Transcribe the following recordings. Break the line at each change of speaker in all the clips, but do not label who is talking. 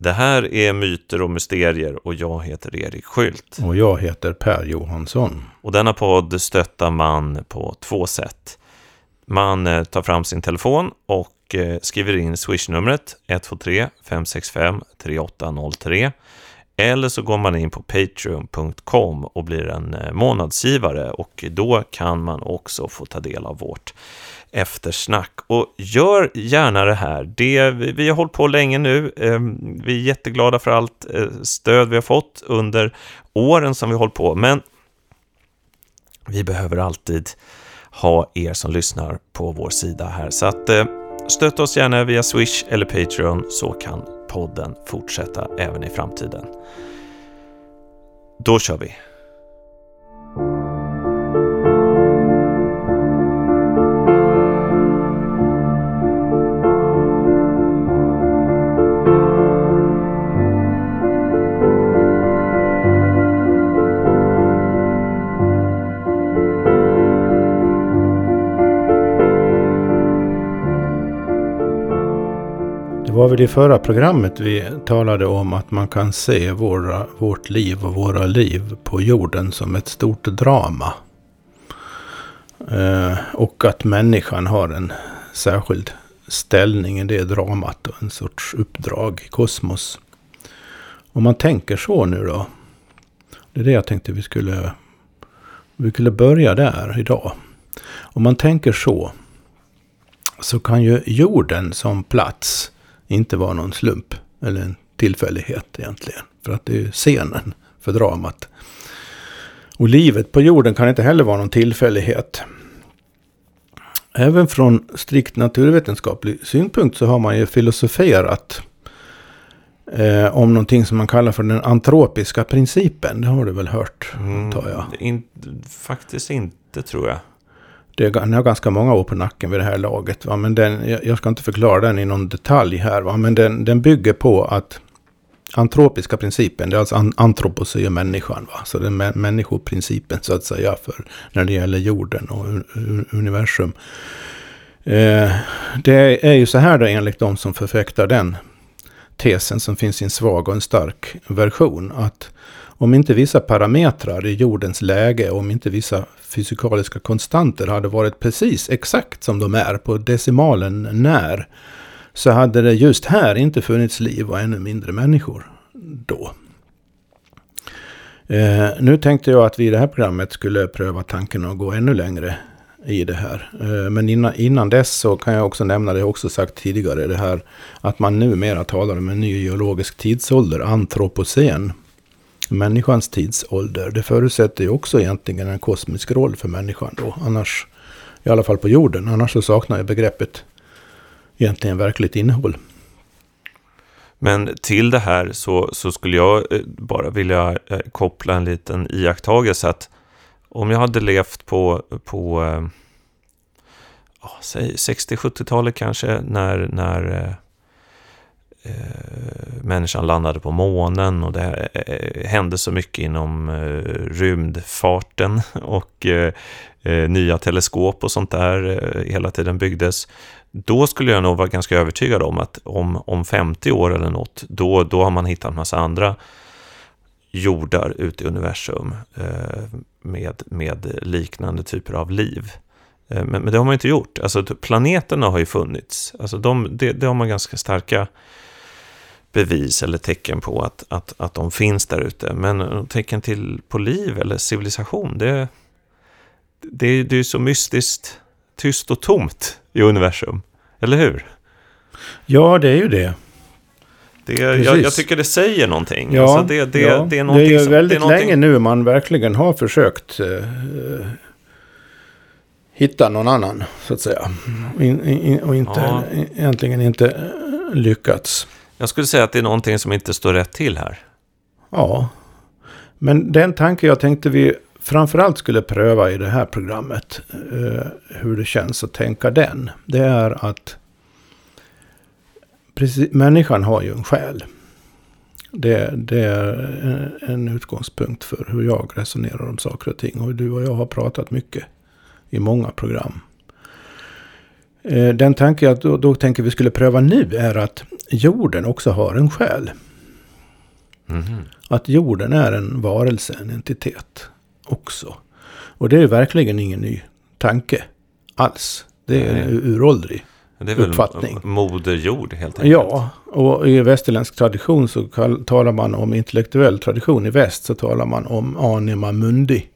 Det här är Myter och Mysterier och jag heter Erik Skylt.
Och jag heter Per Johansson.
Och denna podd stöttar man på två sätt. Man eh, tar fram sin telefon och eh, skriver in swishnumret 123 565 3803. Eller så går man in på patreon.com och blir en eh, månadsgivare och då kan man också få ta del av vårt eftersnack. Och gör gärna det här. Det, vi har hållit på länge nu. Ehm, vi är jätteglada för allt eh, stöd vi har fått under åren som vi har hållit på. Men vi behöver alltid ha er som lyssnar på vår sida här. Så att eh, stötta oss gärna via Swish eller Patreon så kan podden fortsätta även i framtiden. Då kör vi!
Det i förra programmet vi talade om att man kan se våra, vårt liv och våra liv på jorden som ett stort drama. Eh, och att människan har en särskild ställning i det dramat och en sorts uppdrag i kosmos. Om man tänker så nu då. Det är det jag tänkte vi skulle, vi skulle börja där idag. Om man tänker så. Så kan ju jorden som plats inte var någon slump eller en tillfällighet egentligen. För att det är scenen för dramat. Och livet på jorden kan inte heller vara någon tillfällighet. Även från strikt naturvetenskaplig synpunkt så har man ju filosoferat eh, om någonting som man kallar för den antropiska principen. Det har du väl hört, mm, tar jag?
In, faktiskt inte, tror jag
det har ganska många år på nacken vid det här laget. Va? Men den, jag ska inte förklara den i någon detalj här. Va? Men den, den bygger på att antropiska principen, det är alltså an, antropos är människan. Va? Så det är människoprincipen så att säga för när det gäller jorden och universum. Eh, det är ju så här då enligt de som förfäktar den tesen som finns i en svag och en stark version. Att om inte vissa parametrar i jordens läge, om inte vissa fysikaliska konstanter hade varit precis exakt som de är på decimalen när, så hade det just här inte funnits liv och ännu mindre människor då. Eh, nu tänkte jag att vi i det här programmet skulle pröva tanken att gå ännu längre i det här. Eh, men innan, innan dess så kan jag också nämna, det jag också sagt tidigare, det här att man numera talar om en ny geologisk tidsålder, antropocen människans tidsålder. Det förutsätter ju också egentligen en kosmisk roll för människan då. Annars, i alla fall på jorden, annars så saknar ju begreppet egentligen verkligt innehåll.
Men till det här så, så skulle jag eh, bara vilja eh, koppla en liten iakttagelse att om jag hade levt på, på eh, äh, 60-70-talet kanske, när, när Eh, människan landade på månen och det eh, eh, hände så mycket inom eh, rymdfarten och eh, eh, nya teleskop och sånt där eh, hela tiden byggdes. Då skulle jag nog vara ganska övertygad om att om, om 50 år eller något, då, då har man hittat en massa andra jordar ute i universum eh, med, med liknande typer av liv. Men, men, det har man inte gjort. Alltså, planeterna har ju funnits. Alltså, de, det, det har man ganska starka bevis eller tecken på att, att, att de finns där ute. Men tecken till på liv eller civilisation, det, det, det är så mystiskt tyst och tomt i universum. Eller hur?
Ja, det är ju det.
det jag, jag, tycker det säger någonting.
Ja, alltså det, det, ja. det är Det är ju som, väldigt är länge nu man verkligen har försökt uh, hitta någon annan, så att säga. In, in, och inte, ja. egentligen inte lyckats.
Jag skulle säga att det är någonting som inte står rätt till här.
Ja. Men den tanke jag tänkte vi framförallt skulle pröva i det här programmet. Eh, hur det känns att tänka den. Det är att precis, människan har ju en själ. Det, det, är en utgångspunkt för hur jag resonerar om saker och ting. Och du och jag har pratat mycket i många program. Eh, den tanke jag då, då tänker vi skulle pröva nu är att jorden också har en själ.
Mhm.
Att jorden är en varelse, en entitet också. Och det är verkligen ingen ny tanke alls. Det är en uråldrig.
Det är väl
Uppfattning.
moder jord helt enkelt.
Ja, och i västerländsk tradition så talar man om intellektuell tradition. I väst så talar man om anima mundi.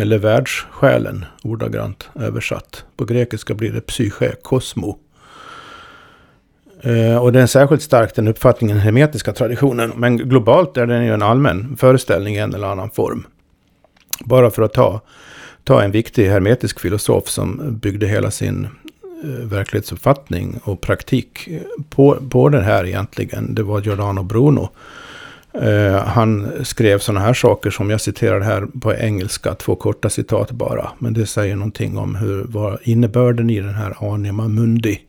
Eller världssjälen, ordagrant översatt. På grekiska blir det psyche, kosmo. Eh, och den är särskilt stark den uppfattningen i den hermetiska traditionen. Men globalt är den ju en allmän föreställning i en eller annan form. Bara för att ta, ta en viktig hermetisk filosof som byggde hela sin eh, verklighetsuppfattning och praktik eh, på, på den här egentligen. Det var Giordano Bruno. Eh, han skrev sådana här saker som jag citerar här på engelska, två korta citat bara. Men det säger någonting om hur, vad innebörden i den här anima mundi.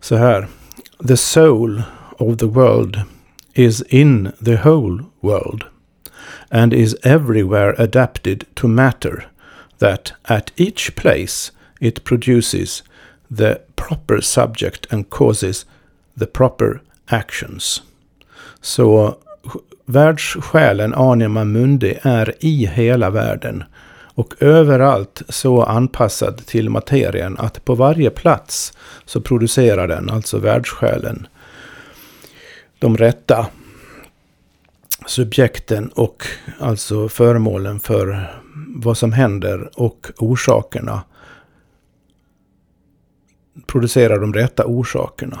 Så här. The soul of the world is in the whole world and is everywhere adapted to matter that at each place it produces the proper subject and causes the proper actions. Så världssjälen anima mundi är i hela världen och överallt så anpassad till materien att på varje plats så producerar den, alltså världssjälen, de rätta subjekten och alltså föremålen för vad som händer och orsakerna. Producerar de rätta orsakerna.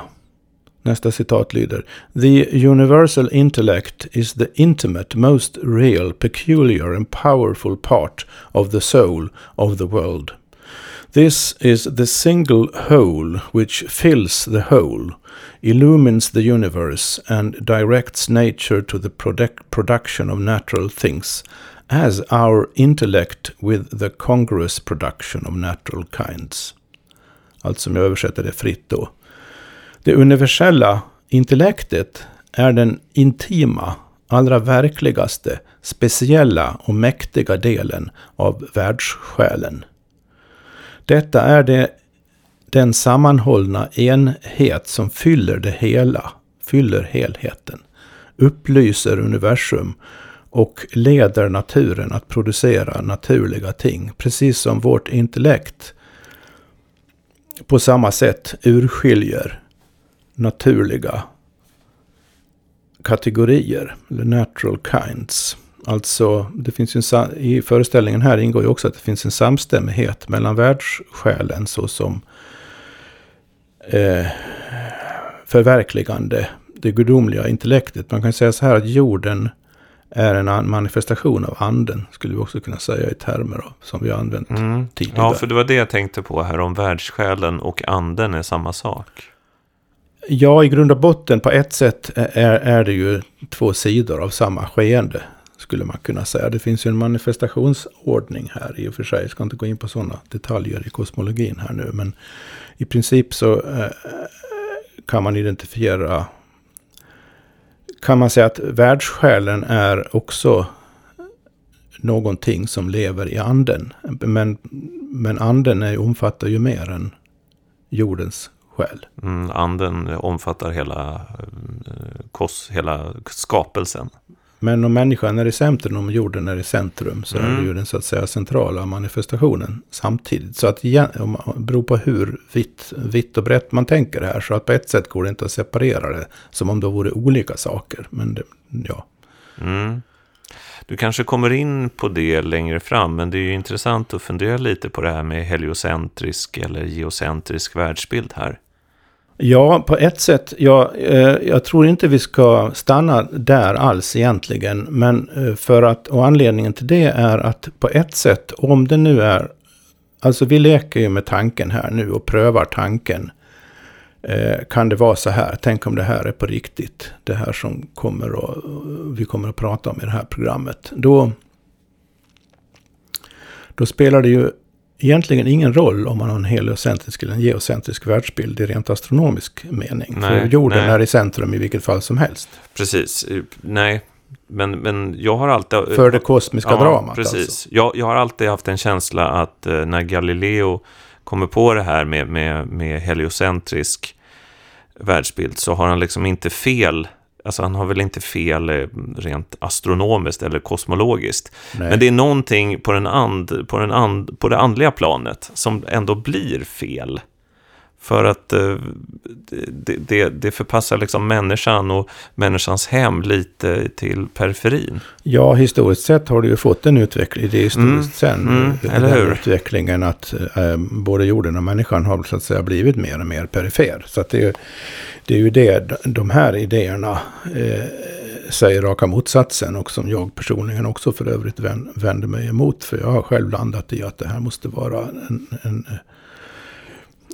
Nästa citat lyder. The universal intellect is the intimate, most real, peculiar and powerful part of the soul of the world. This is the single whole which fills the whole, illumines the universe, and directs nature to the produc- production of natural things, as our intellect with the congruous production of natural kinds. Alltså om jag översätter det fritt då. Det universella intellektet är den intima, allra verkligaste, speciella och mäktiga delen av världssjälen. Detta är det, den sammanhållna enhet som fyller det hela, fyller helheten, upplyser universum och leder naturen att producera naturliga ting, precis som vårt intellekt på samma sätt urskiljer naturliga kategorier, eller natural kinds. Alltså, det finns ju en, i föreställningen här ingår ju också att det finns en samstämmighet mellan världssjälen såsom eh, förverkligande det gudomliga intellektet. Man kan säga så här att jorden är en an- manifestation av anden, skulle vi också kunna säga i termer av, som vi har använt
Mm.
tidigare.
Ja, för det var det jag tänkte på här, om världssjälen och anden är samma sak.
Ja, i grund och botten på ett sätt är, är det ju två sidor av samma skeende. Skulle man kunna säga. Det finns ju en manifestationsordning här i och för sig. Jag ska inte gå in på sådana detaljer i kosmologin här nu. Men i princip så eh, kan man identifiera. Kan man säga att världssjälen är också någonting som lever i anden. Men, men anden är, omfattar ju mer än jordens själ.
Mm, anden omfattar hela, eh, kos, hela skapelsen.
Men om människan är i centrum och jorden är i centrum så är
Mm.
det ju den så att säga centrala manifestationen samtidigt. Så att igen, om man beror på hur vitt, vitt och brett man tänker här. Så att på ett sätt går det inte att separera det som om det vore olika saker. Men det, ja.
Mm. Du kanske kommer in på det längre fram, men det är ju intressant att fundera lite på det här med heliocentrisk eller geocentrisk världsbild här.
Ja, på ett sätt. Ja, eh, jag tror inte vi ska stanna där alls egentligen. Men eh, för att, och anledningen till det är att på ett sätt, om det nu är... Alltså vi leker ju med tanken här nu och prövar tanken. Eh, kan det vara så här? Tänk om det här är på riktigt. Det här som kommer och, vi kommer att prata om i det här programmet. Då, då spelar det ju egentligen ingen roll om man har en heliocentrisk eller en geocentrisk världsbild i rent astronomisk mening.
Nej,
För jorden
nej.
är i centrum i vilket fall som helst.
Precis, nej, men, men jag har alltid...
För det kosmiska dramat
precis.
alltså.
Jag, jag har alltid haft en känsla att eh, när Galileo kommer på det här med, med, med heliocentrisk världsbild så har han liksom inte fel alltså han har väl inte fel eh, rent astronomiskt eller kosmologiskt.
Nej.
Men det är någonting på, den and, på, den and, på det andliga planet som ändå blir fel. För att eh, det, det, det förpassar liksom människan och människans hem lite till periferin.
Ja, historiskt sett har du ju fått en utveckling. Det är historiskt
Mm,
sen.
mm,
den
eller hur?
utvecklingen att eh, både jorden och människan har så att säga blivit mer och mer perifer. Så att det, är, ju- det är ju det de här idéerna eh, säger raka motsatsen och som jag personligen också för övrigt vän- vänder mig emot. För jag har själv landat i att det här måste vara en, en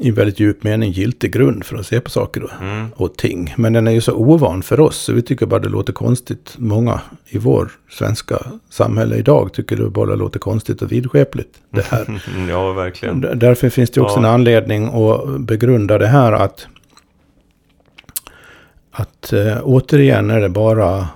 i väldigt djup mening giltig grund för att se på saker och,
Mm.
och ting. Men den är ju så ovan för oss, så vi tycker bara det låter konstigt. Många i vår svenska samhälle idag tycker det bara låter konstigt och vidskepligt. Det här.
Ja, verkligen.
D- Därför finns det också
Ja.
en anledning att begrunda det här att, att eh, återigen är det bara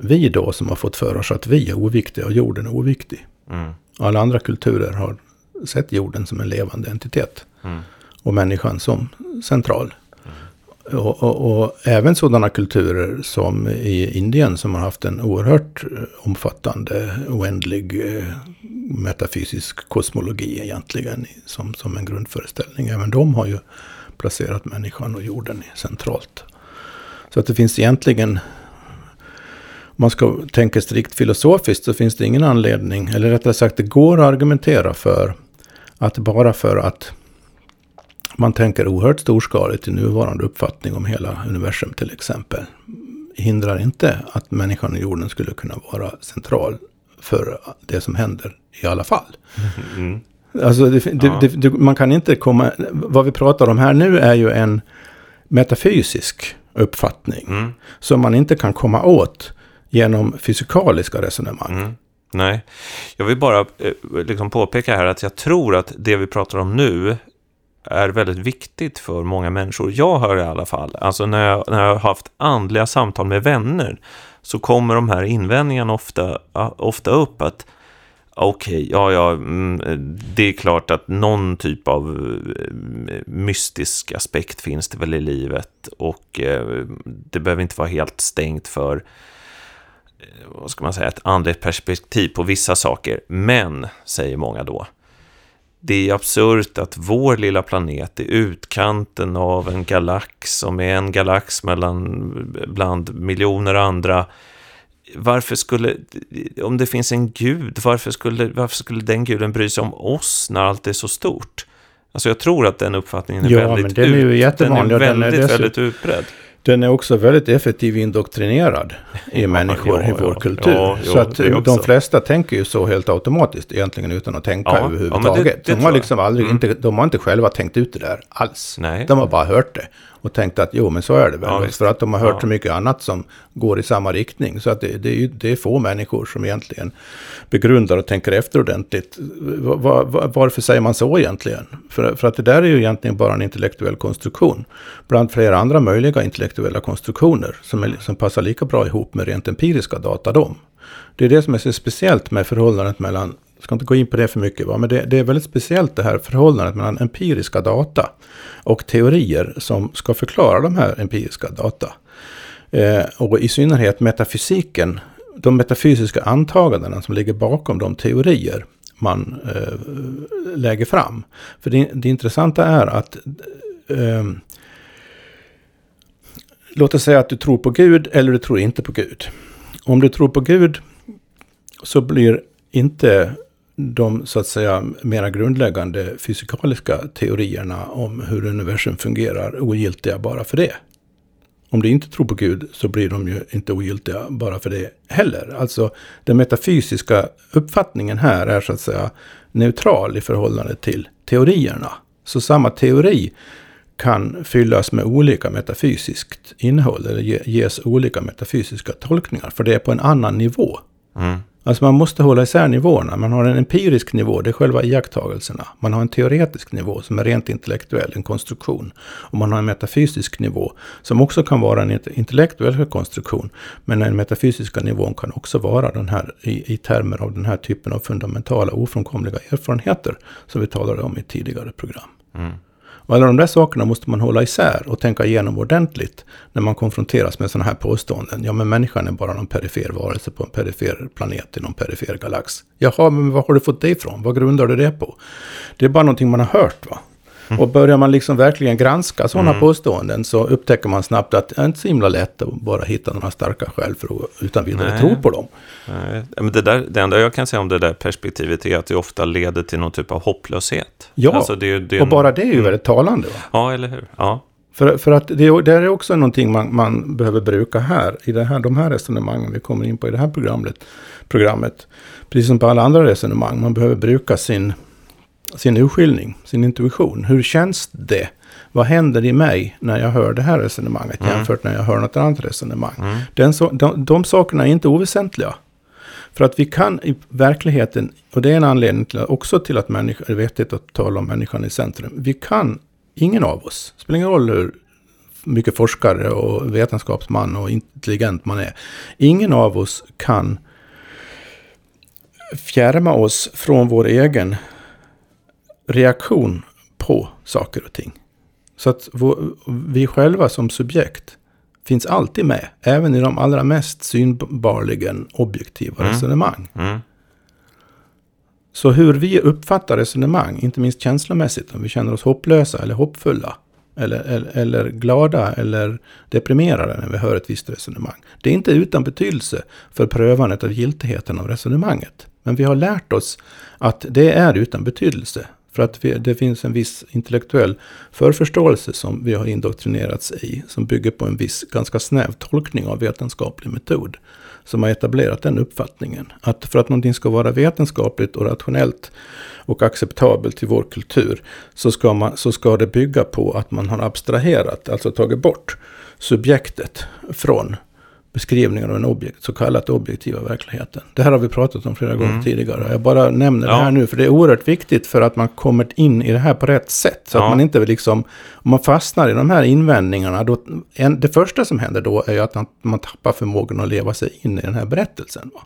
vi då som har fått för oss att vi är oviktiga och jorden är oviktig.
Mm.
Alla andra kulturer har sett jorden som en levande entitet
Mm
och människan som central. Och, och, och även sådana kulturer som i Indien som har haft en oerhört eh, omfattande, oändlig eh, metafysisk kosmologi egentligen som, som en grundföreställning. Även de har ju placerat människan och jorden centralt. Så att det finns egentligen, om man ska tänka strikt filosofiskt så finns det ingen anledning, eller rättare sagt det går att argumentera för att bara för att man tänker oerhört storskaligt i nuvarande uppfattning om hela universum till exempel. Hindrar inte att människan och jorden skulle kunna vara central för det som händer i alla fall.
Mm.
Alltså det, det, det, man kan inte komma... Vad vi pratar om här nu är ju en metafysisk uppfattning.
Mm.
Som man inte kan komma åt genom fysikaliska resonemang.
Mm. Nej, jag vill bara eh, liksom påpeka här att jag tror att det vi pratar om nu är väldigt viktigt för många människor. Jag hör i alla fall, alltså när jag, när jag har haft andliga samtal med vänner så kommer de här invändningarna ofta, ofta upp att Okej, ja, ja, mm, det är klart att någon typ av eh, mystisk aspekt finns det väl i livet och eh, det behöver inte vara helt stängt för eh, vad ska man säga, ett andligt perspektiv på vissa saker. Men, säger många då, det är absurt att vår lilla planet är utkanten av en galax som är en galax mellan, bland miljoner andra. Varför skulle, om det finns en gud, varför skulle, varför skulle den guden bry sig om oss när allt är så stort? Alltså jag tror att den uppfattningen är
Ja,
väldigt
men den är ju
ut- Den är
den är
väldigt, väldigt utbredd.
Den är också väldigt effektiv indoktrinerad i
Ja,
människor
ja,
i vår
ja.
kultur. Så att de flesta tänker ju så helt automatiskt egentligen utan att tänka
Ja,
överhuvudtaget.
det- det
de, har liksom aldrig,
Mm.
inte, de har inte själva tänkt ut det där alls.
Nej.
De har bara hört det och tänkt att jo men så är det väl.
Ja,
för att de har hört
Ja.
så mycket annat som går i samma riktning. Så att det, det, är, det är få människor som egentligen begrundar och tänker efter ordentligt. Va- va- va- varför säger man så egentligen? För, för att det där är ju egentligen bara en intellektuell konstruktion. Bland flera andra möjliga intellektuella konstruktioner som, är, som passar lika bra ihop med rent empiriska data de. Det är det som är så speciellt med förhållandet mellan, jag ska inte gå in på det för mycket, va? men det, det är väldigt speciellt det här förhållandet mellan empiriska data och teorier som ska förklara de här empiriska data. Eh, och i synnerhet metafysiken, de metafysiska antagandena som ligger bakom de teorier man eh, lägger fram. För det, det intressanta är att eh, Låt oss säga att du tror på Gud eller du tror inte på Gud. Om du tror på Gud så blir inte de så att säga mera grundläggande fysikaliska teorierna om hur universum fungerar ogiltiga bara för det. Om du inte tror på Gud så blir de ju inte ogiltiga bara för det heller. Alltså den metafysiska uppfattningen här är så att säga neutral i förhållande till teorierna. Så samma teori kan fyllas med olika metafysiskt innehåll eller ges olika metafysiska tolkningar. För det är på en annan nivå.
Mm.
Alltså man måste hålla isär nivåerna. Man har en empirisk nivå, det är själva iakttagelserna. Man har en teoretisk nivå som är rent intellektuell, en konstruktion. Och man har en metafysisk nivå som också kan vara en intellektuell konstruktion. Men den metafysiska nivån kan också vara den här i, i termer av den här typen av fundamentala ofrånkomliga erfarenheter som vi talade om i tidigare program.
Mm.
Och alla de där sakerna måste man hålla isär och tänka igenom ordentligt när man konfronteras med sådana här påståenden. Ja, men människan är bara någon perifer varelse på en perifer planet i någon perifer galax. Jaha, men var har du fått det ifrån? Vad grundar du det på? Det är bara någonting man har hört, va? Mm. Och börjar man liksom verkligen granska sådana mm. påståenden så upptäcker man snabbt att det är inte så himla lätt att bara hitta några starka skäl för att utan vidare Nej. tro på dem.
Nej. Men det, där, det enda jag kan säga om det där perspektivet är att det ofta leder till någon typ av hopplöshet.
Ja, alltså det, det och bara det är ju mm. väldigt talande. Va?
Ja, eller hur? Ja.
För, för att det, det är också någonting man, man behöver bruka här, i det här, de här resonemangen vi kommer in på i det här programmet. programmet. Precis som på alla andra resonemang, man behöver bruka sin sin urskiljning, sin intuition. Hur känns det? Vad händer i mig när jag hör det här resonemanget mm. jämfört när jag hör något annat resonemang? Mm. Den så, de, de sakerna är inte oväsentliga. För att vi kan i verkligheten, och det är en anledning till, också till att människa, det är vettigt att tala om människan i centrum. Vi kan, ingen av oss, spelar ingen roll hur mycket forskare och vetenskapsman och intelligent man är. Ingen av oss kan fjärma oss från vår egen reaktion på saker och ting. Så att vi själva som subjekt finns alltid med, även i de allra mest synbarligen objektiva mm. resonemang. Mm. Så hur vi uppfattar resonemang, inte minst känslomässigt, om vi känner oss hopplösa eller hoppfulla, eller, eller, eller, glada eller deprimerade när vi hör ett visst resonemang. Det är inte utan betydelse för prövandet av giltigheten av resonemanget. Men vi har lärt oss att det är utan betydelse. För att vi, det finns en viss intellektuell förförståelse som vi har indoktrinerats i. Som bygger på en viss ganska snäv tolkning av vetenskaplig metod. Som har etablerat den uppfattningen. Att för att någonting ska vara vetenskapligt och rationellt och acceptabelt i vår kultur. Så ska, man, så ska det bygga på att man har abstraherat, alltså tagit bort subjektet från beskrivningar av den objekt, så kallat objektiva verkligheten. Det här har vi pratat om flera mm. gånger tidigare. Jag bara nämner ja. det här nu, för det är oerhört viktigt för att man kommer in i det här på rätt sätt. Så ja. att man inte liksom, om man fastnar i de här invändningarna, då, en, det första som händer då är ju att man, man tappar förmågan att leva sig in i den här berättelsen. Va?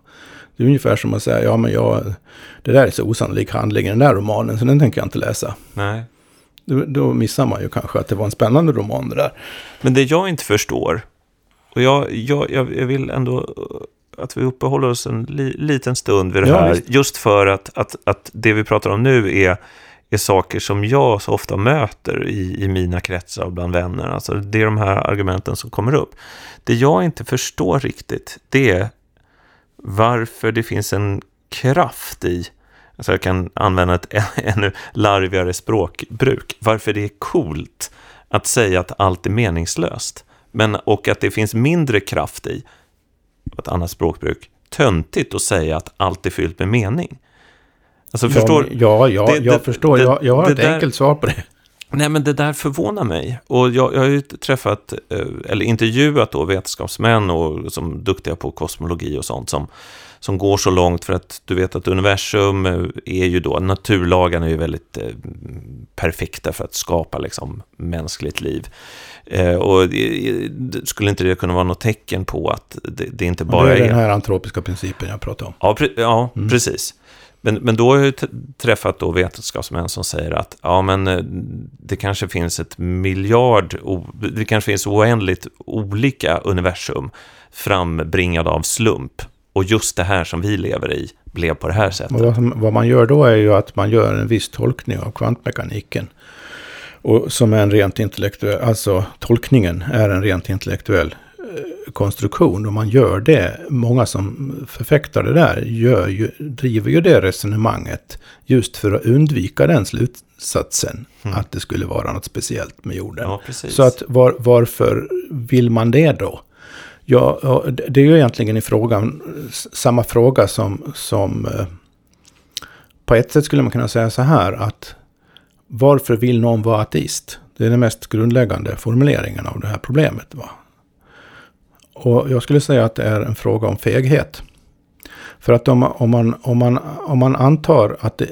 Det är ungefär som att säga, ja men jag, det där är så osannolik handling i den där romanen, så den tänker jag inte läsa.
Nej.
Då, då missar man ju kanske att det var en spännande roman det där.
Men det jag inte förstår, och jag, jag, jag vill ändå att vi uppehåller oss en li, liten stund vid det ja, här. Visst. Just för att, att, att det vi pratar om nu är, är saker som jag så ofta möter i, i mina kretsar och bland vänner. Alltså det är de här argumenten som kommer upp. Det jag inte förstår riktigt, det är varför det finns en kraft i, alltså jag kan använda ett ännu larvigare språkbruk, varför det är coolt att säga att allt är meningslöst. Men, och att det finns mindre kraft i, ett annat språkbruk, töntigt att säga att allt är fyllt med mening.
Alltså, ja, förstår, ja, ja, det, jag det, förstår. Det, jag, jag har ett där, enkelt svar på det.
Nej, men det där förvånar mig. Och jag, jag har ju träffat, eh, eller intervjuat då vetenskapsmän och som duktiga på kosmologi och sånt som, som går så långt för att du vet att universum är ju då, naturlagarna är ju väldigt eh, perfekta för att skapa liksom mänskligt liv. Eh, och skulle inte det kunna vara något tecken på att det, det inte bara är...
Det är den här antropiska principen jag pratar om.
Ja, pre ja mm. precis. Men, men då har jag träffat då vetenskapsmän som säger att ja, men eh, det kanske finns ett miljard, det kanske finns oändligt olika universum frambringade av slump. Och just det här som vi lever i blev på det här sättet.
Vad, vad, man gör då är ju att man gör en viss tolkning av kvantmekaniken. Och som är en rent intellektuell, alltså tolkningen är en rent intellektuell eh, konstruktion. Och man gör det, många som förfäktar det där, gör ju, driver ju det resonemanget just för att undvika den slutsatsen. Mm. Att det skulle vara något speciellt med jorden.
Ja,
Så att var, varför vill man det då? Ja, det är ju egentligen i frågan, samma fråga som, som eh, på ett sätt skulle man kunna säga så här att varför vill någon vara ateist? Det är den mest grundläggande formuleringen av det här problemet. Va? Och jag skulle säga att det är en fråga om feghet. För att om, om, man, om, man, om man antar att det,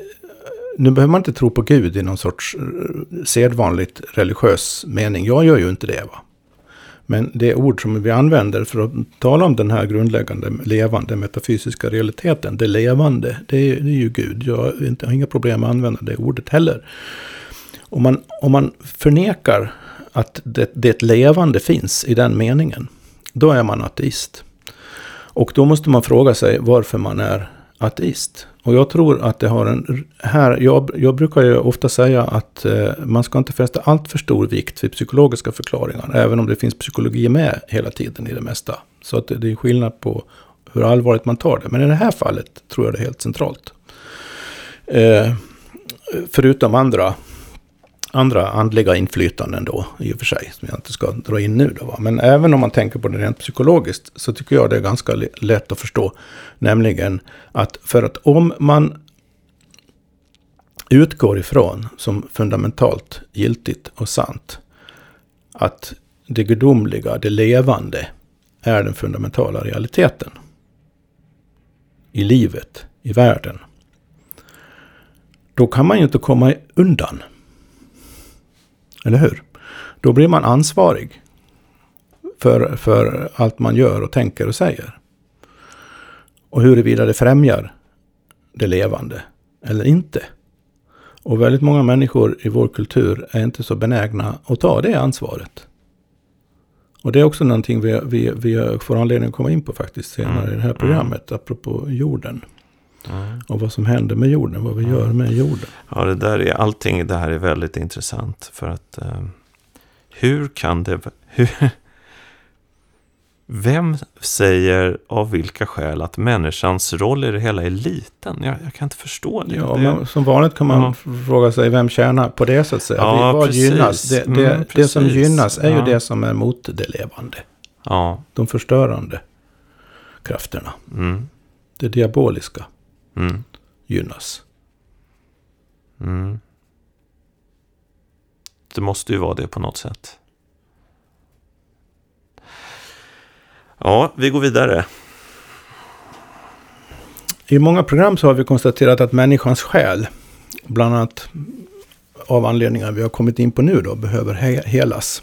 nu behöver man inte tro på Gud i någon sorts eh, sedvanligt religiös mening. Jag gör ju inte det. va. Men det ord som vi använder för att tala om den här grundläggande levande metafysiska realiteten, det levande, det är, det är ju Gud. Jag har, inga problem med att använda det ordet heller. Om man, om man förnekar att det, det levande finns i den meningen, då är man ateist. Och då måste man fråga sig varför man är ateist. Och jag tror att det har en... Här, jag, jag brukar ju ofta säga att eh, man ska inte fästa allt för stor vikt vid psykologiska förklaringar. Även om det finns psykologi med hela tiden i det mesta. Så att det, det är skillnad på hur allvarligt man tar det. Men i det här fallet tror jag det är helt centralt. Eh, förutom andra andra andliga inflytanden då, i och för sig, som jag inte ska dra in nu. Då, va? Men även om man tänker på det rent psykologiskt, så tycker jag det är ganska lätt att förstå. Nämligen att för att om man utgår ifrån som fundamentalt giltigt och sant, att det gudomliga, det levande, är den fundamentala realiteten. I livet, i världen. Då kan man ju inte komma undan eller hur? Då blir man ansvarig för, för allt man gör och tänker och säger. Och huruvida det främjar det levande eller inte. Och väldigt många människor i vår kultur är inte så benägna att ta det ansvaret. Och det är också någonting vi, vi, vi får anledning att komma in på faktiskt senare mm. i det här programmet, mm. apropå jorden. Mm. Och vad som händer med jorden, vad vi mm. gör med jorden.
Ja, det där är, allting det här är väldigt intressant. För att eh, hur kan det... Hur, vem säger av vilka skäl att människans roll i det hela är liten? Jag, jag kan inte förstå det.
Ja,
det...
som vanligt kan man ja. fråga sig vem tjänar på det så att säga. Ja, Vad precis. gynnas? Det, det, mm, det som gynnas är ja. ju det som är mot det levande. Ja. De förstörande krafterna. Mm. Det diaboliska mm. gynnas.
Mm. Det måste ju vara det på något sätt. Ja, vi går vidare.
I många program så har vi konstaterat att människans själ, bland annat av anledningar vi har kommit in på nu då, behöver helas.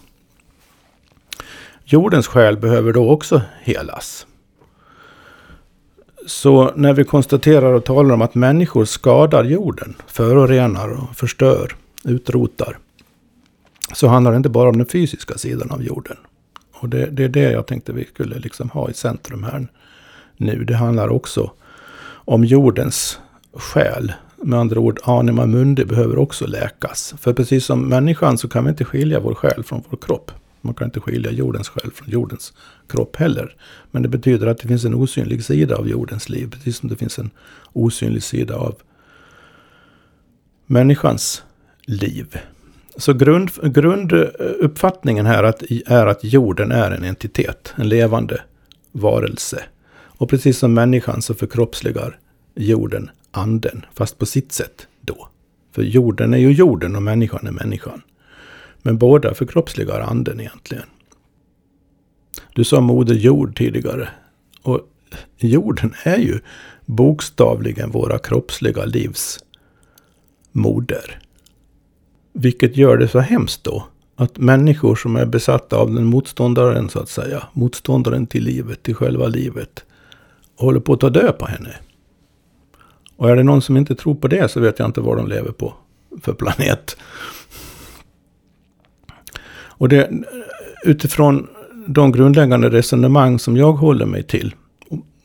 Jordens själ behöver då också helas. Så när vi konstaterar och talar om att människor skadar jorden, förorenar och förstör, utrotar. Så handlar det inte bara om den fysiska sidan av jorden. Och det, det är det jag tänkte vi skulle liksom ha i centrum här nu. Det handlar också om jordens själ. Med andra ord, anima mundi behöver också läkas. För precis som människan så kan vi inte skilja vår själ från vår kropp. Man kan inte skilja jordens själ från jordens kropp heller. Men det betyder att det finns en osynlig sida av jordens liv. Precis som det finns en osynlig sida av människans liv. Så grund, grunduppfattningen här att, är att jorden är en entitet, en levande varelse. Och precis som människan så förkroppsligar jorden anden, fast på sitt sätt då. För jorden är ju jorden och människan är människan. Men båda förkroppsligar anden egentligen. Du sa moder jord tidigare. Och jorden är ju bokstavligen våra kroppsliga livs moder. Vilket gör det så hemskt då. Att människor som är besatta av den motståndaren så att säga. Motståndaren till livet, till själva livet. Håller på att ta död på henne. Och är det någon som inte tror på det så vet jag inte vad de lever på för planet. Och det, utifrån de grundläggande resonemang som jag håller mig till,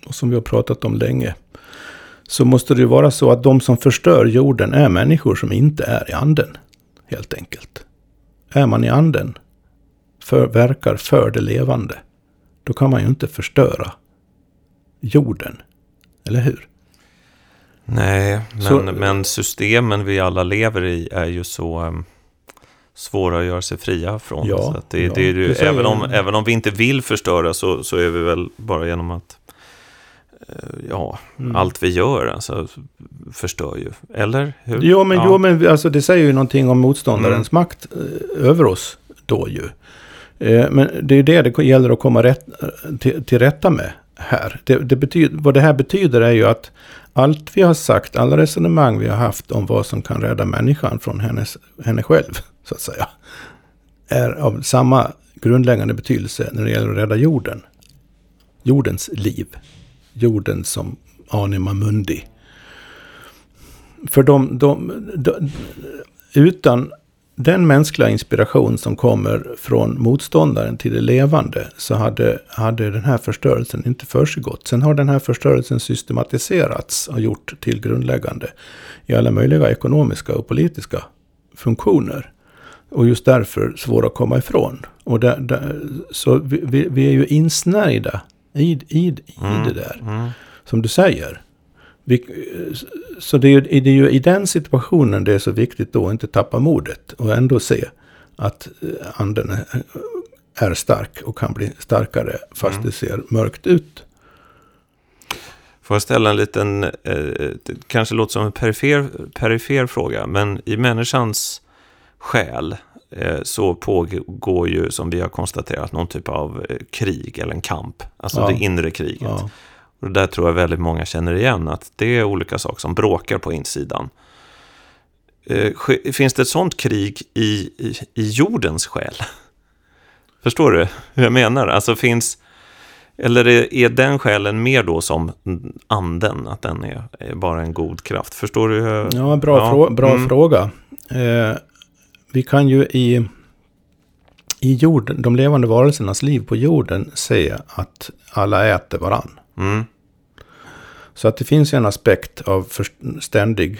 och som vi har pratat om länge, så måste det ju vara så att de som förstör jorden är människor som inte är i anden. Helt enkelt. Är man i anden, för, verkar för det levande, då kan man ju inte förstöra jorden. Eller hur?
Nej, men, så, men systemen vi alla lever i är ju så... Svåra att göra sig fria från. Ja, så det, ja, det är ju, även, om, även om vi inte vill förstöra så, så är vi väl bara genom att eh, ja, mm. allt vi gör alltså, förstör ju. Eller hur?
Jo, men, ja. jo, men alltså, det säger ju någonting om motståndarens mm. makt eh, över oss då ju. Eh, men det är det det gäller att komma rätt, till, till rätta med här. Det, det betyder, vad det här betyder är ju att allt vi har sagt, alla resonemang vi har haft om vad som kan rädda människan från hennes, henne själv, så att säga, är av samma grundläggande betydelse när det gäller att rädda jorden. Jordens liv. Jorden som anima mundi. För de, de, de, utan den mänskliga inspiration som kommer från motståndaren till det levande så hade, hade den här förstörelsen inte försiggått. Sen har den här förstörelsen systematiserats och gjort till grundläggande i alla möjliga ekonomiska och politiska funktioner. Och just därför svåra att komma ifrån. Och där, där, så vi, vi, är ju insnärjda i, i, i mm. det där. Mm. Som du säger. Vi, så det är, ju, det är ju i den situationen det är så viktigt då att inte tappa modet. Och ändå se att eh, anden är stark och kan bli starkare fast mm. det ser mörkt ut.
Får jag ställa en liten, eh, kanske låter som en perifer, perifer fråga, men i människans själ eh, så pågår ju, som vi har konstaterat, någon typ av eh, krig eller en kamp. Alltså ja. det inre kriget. Ja. Och där tror jag väldigt många känner igen att det är olika saker som bråkar på insidan. Eh, finns det ett sånt krig i, i, i jordens själ? Förstår du hur jag menar? Alltså finns... Eller är, är den själen mer då som anden, att den är, är bara en god kraft? Förstår du? Hur...
Ja, bra, ja. Frå bra mm. fråga. Eh, vi kan ju i, i jorden, de levande varelsernas liv på jorden se att alla äter varann. Mm. Så att det finns en aspekt av ständig,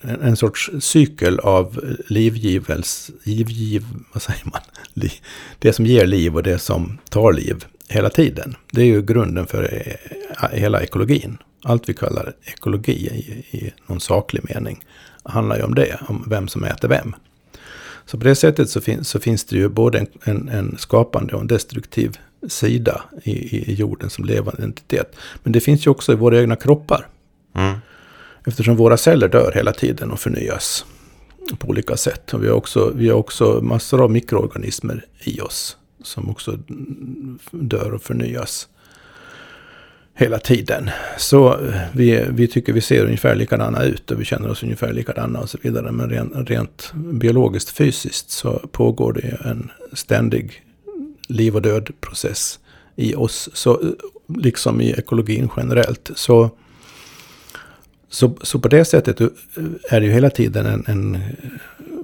en, en sorts cykel av livgivels, livgiv, vad säger man? Det som ger liv och det som tar liv hela tiden. Det är ju grunden för eh, hela ekologin. Allt vi kallar ekologi i, i någon saklig mening handlar ju om det, om vem som äter vem. Så på det sättet så, fin så finns det ju både en, en, en, skapande och en destruktiv sida i, i jorden som levande entitet. Men det finns ju också i våra egna kroppar. Mm. Eftersom våra celler dör hela tiden och förnyas på olika sätt. Och vi har också, vi har också massor av mikroorganismer i oss som också dör och förnyas hela tiden. Så eh, vi, vi tycker vi ser ungefär likadana ut och vi känner oss ungefär likadana och så vidare. Men rent, rent biologiskt fysiskt så pågår det en ständig liv och död process i oss. Så, liksom i ekologin generellt. Så, så, så på det sättet eh, är det ju hela tiden en, en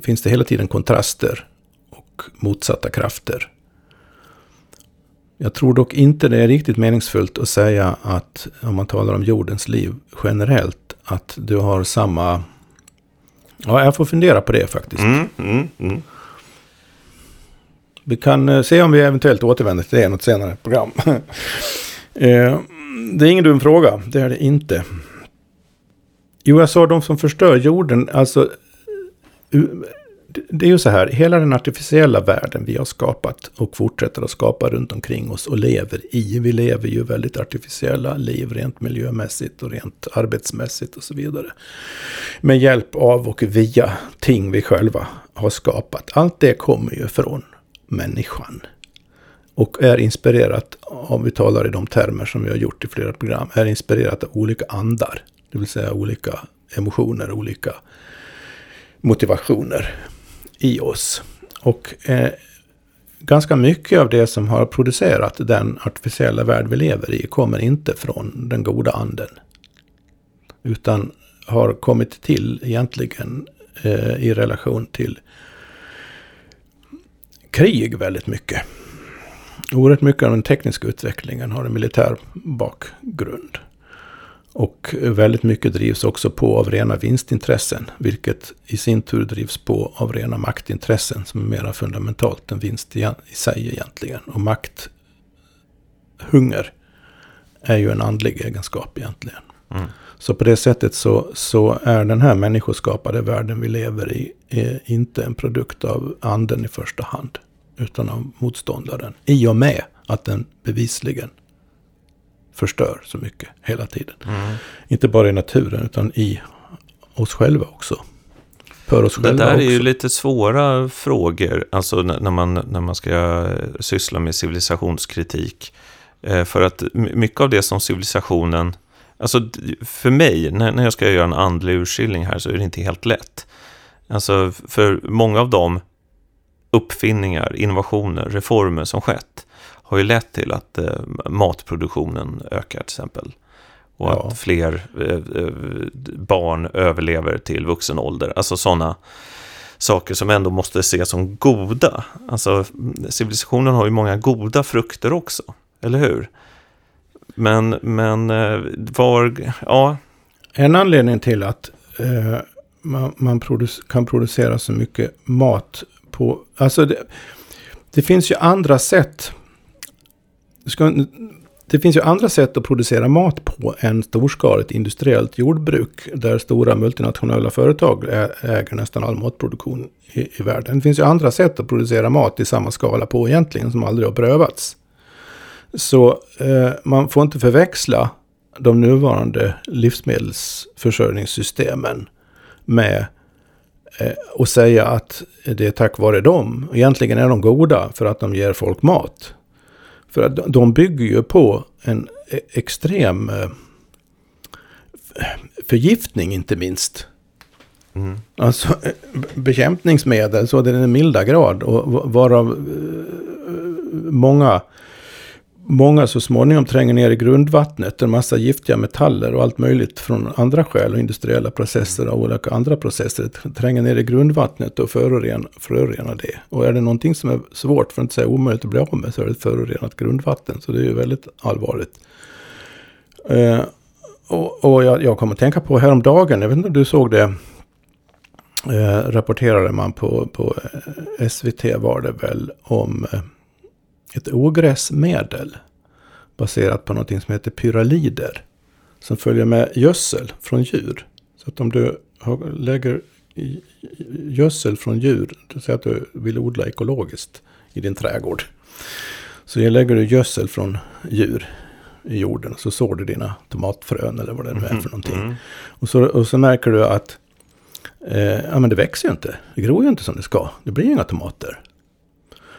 finns det hela tiden kontraster och motsatta krafter. Jag tror dock inte det är riktigt meningsfullt att säga att om man talar om jordens liv generellt att du har samma... Ja, jag får fundera på det faktiskt. Mm, mm, mm. Vi kan eh, se om vi eventuellt återvänder till det i något senare program. Eh, det är ingen dum fråga, det är det inte. Jo, jag sa de som förstör jorden, alltså eh, det är ju så här, hela den artificiella världen vi har skapat och fortsätter att skapa runt omkring oss och lever i. Vi lever ju väldigt artificiella liv rent miljömässigt och rent arbetsmässigt och så vidare. Med hjälp av och via ting vi själva har skapat. Allt det kommer ju från människan. Och är inspirerat, om vi talar i de termer som vi har gjort i flera program, är inspirerat av olika andar. Det vill säga olika emotioner, olika motivationer i oss. Och eh, ganska mycket av det som har producerat den artificiella värld vi lever i kommer inte från den goda anden. Utan har kommit till egentligen eh, i relation till krig väldigt mycket. Oerhört mycket av den tekniska utvecklingen har en militär bakgrund. Och väldigt mycket drivs också på av rena vinstintressen, vilket i sin tur drivs på av rena maktintressen som är mera fundamentalt än vinst i, sig egentligen. Och makthunger är ju en andlig egenskap egentligen. Mm. Så på det sättet så, så är den här människoskapade världen vi lever i inte en produkt av anden i första hand, utan av motståndaren. I och med att den bevisligen förstör så mycket hela tiden. Mm. Inte bara i naturen utan i oss själva också.
För oss själva Det där också. är ju lite svåra frågor, alltså när man, när man ska syssla med civilisationskritik. Eh, för att mycket av det som civilisationen, alltså för mig, när jag ska göra en andlig urskiljning här så är det inte helt lätt. Alltså för många av de uppfinningar, innovationer, reformer som skett har ju lett till att eh, matproduktionen ökar till exempel. Och ja. att fler eh, eh, barn överlever till vuxen ålder. Alltså sådana saker som ändå måste ses som goda. Alltså civilisationen har ju många goda frukter också, eller hur? Men, men eh, var, ja.
En anledning till att eh, man, man produce, kan producera så mycket mat på, alltså det, det finns ju andra sätt. Ska, det finns ju andra sätt att producera mat på än storskaligt industriellt jordbruk. Där stora multinationella företag äger nästan all matproduktion i, i världen. Det finns ju andra sätt att producera mat i samma skala på egentligen som aldrig har prövats. Så eh, man får inte förväxla de nuvarande livsmedelsförsörjningssystemen med eh, och säga att det är tack vare dem. Egentligen är de goda för att de ger folk mat. För att de bygger ju på en e-, extrem eh, förgiftning inte minst. Mm. Alltså eh, bekämpningsmedel så det är en milda grad och varav eh, många många så småningom tränger ner i grundvattnet. En massa giftiga metaller och allt möjligt från andra skäl och industriella processer och olika andra processer tränger ner i grundvattnet och förorenar, förorenar det. Och är det någonting som är svårt, för att inte säga omöjligt att bli av med, så är det ett förorenat grundvatten. Så det är ju väldigt allvarligt. Eh, och, och jag, jag kommer att tänka på häromdagen, jag vet inte om du såg det, eh, rapporterade man på, på eh, SVT var det väl om eh, ett ogräsmedel baserat på något som heter pyralider. Som följer med gödsel från djur. Så att om du lägger gödsel från djur, säg att du vill odla ekologiskt i din trädgård. Så lägger du gödsel från djur i jorden. Så sår du dina tomatfrön eller vad det nu är för mhm, någonting. Mm. Och, så, och så märker du att eh, ja, men det växer ju inte. Det gror ju inte som det ska. Det blir inga tomater.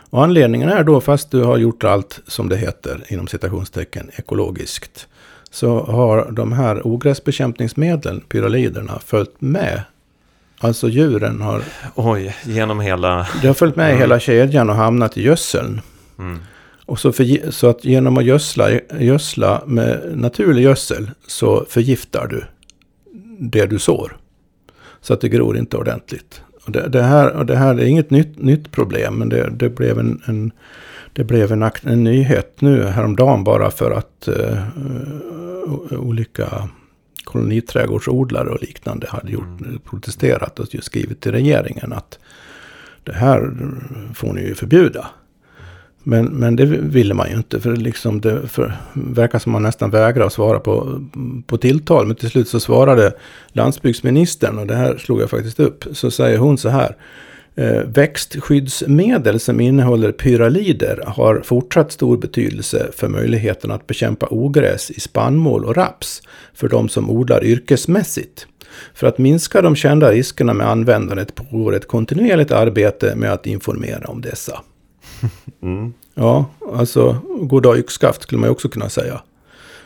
Och anledningen är då, fast du har gjort allt som det heter inom citationstecken ekologiskt, så har de här ogräsbekämpningsmedlen, pyraliderna, följt med. Alltså djuren har...
Oj, genom hela...
Det har följt med mm. hela kedjan och hamnat i gödseln. Mm. Och så, för, så att genom att gödsla, gödsla med naturlig gödsel så förgiftar du det du sår. Så att det gror inte ordentligt. Och det, det, här, och det här är inget nytt, nytt problem, men det, det blev en, en det blev en, en nyhet nu häromdagen bara för att uh, olika koloniträdgårdsodlare och liknande hade gjort, mm. protesterat och skrivit till regeringen att det här får ni ju förbjuda. Men, men det ville man ju inte, för, liksom det för, verkar som man nästan vägrar att svara på, på tilltal. Men till slut så svarade landsbygdsministern, och det här slog jag faktiskt upp, så säger hon så här. Eh, växtskyddsmedel som innehåller pyralider har fortsatt stor betydelse för möjligheten att bekämpa ogräs i spannmål och raps för de som odlar yrkesmässigt. För att minska de kända riskerna med användandet pågår ett kontinuerligt arbete med att informera om dessa. Mm. Ja, alltså goddag yxskaft skulle man ju också kunna säga.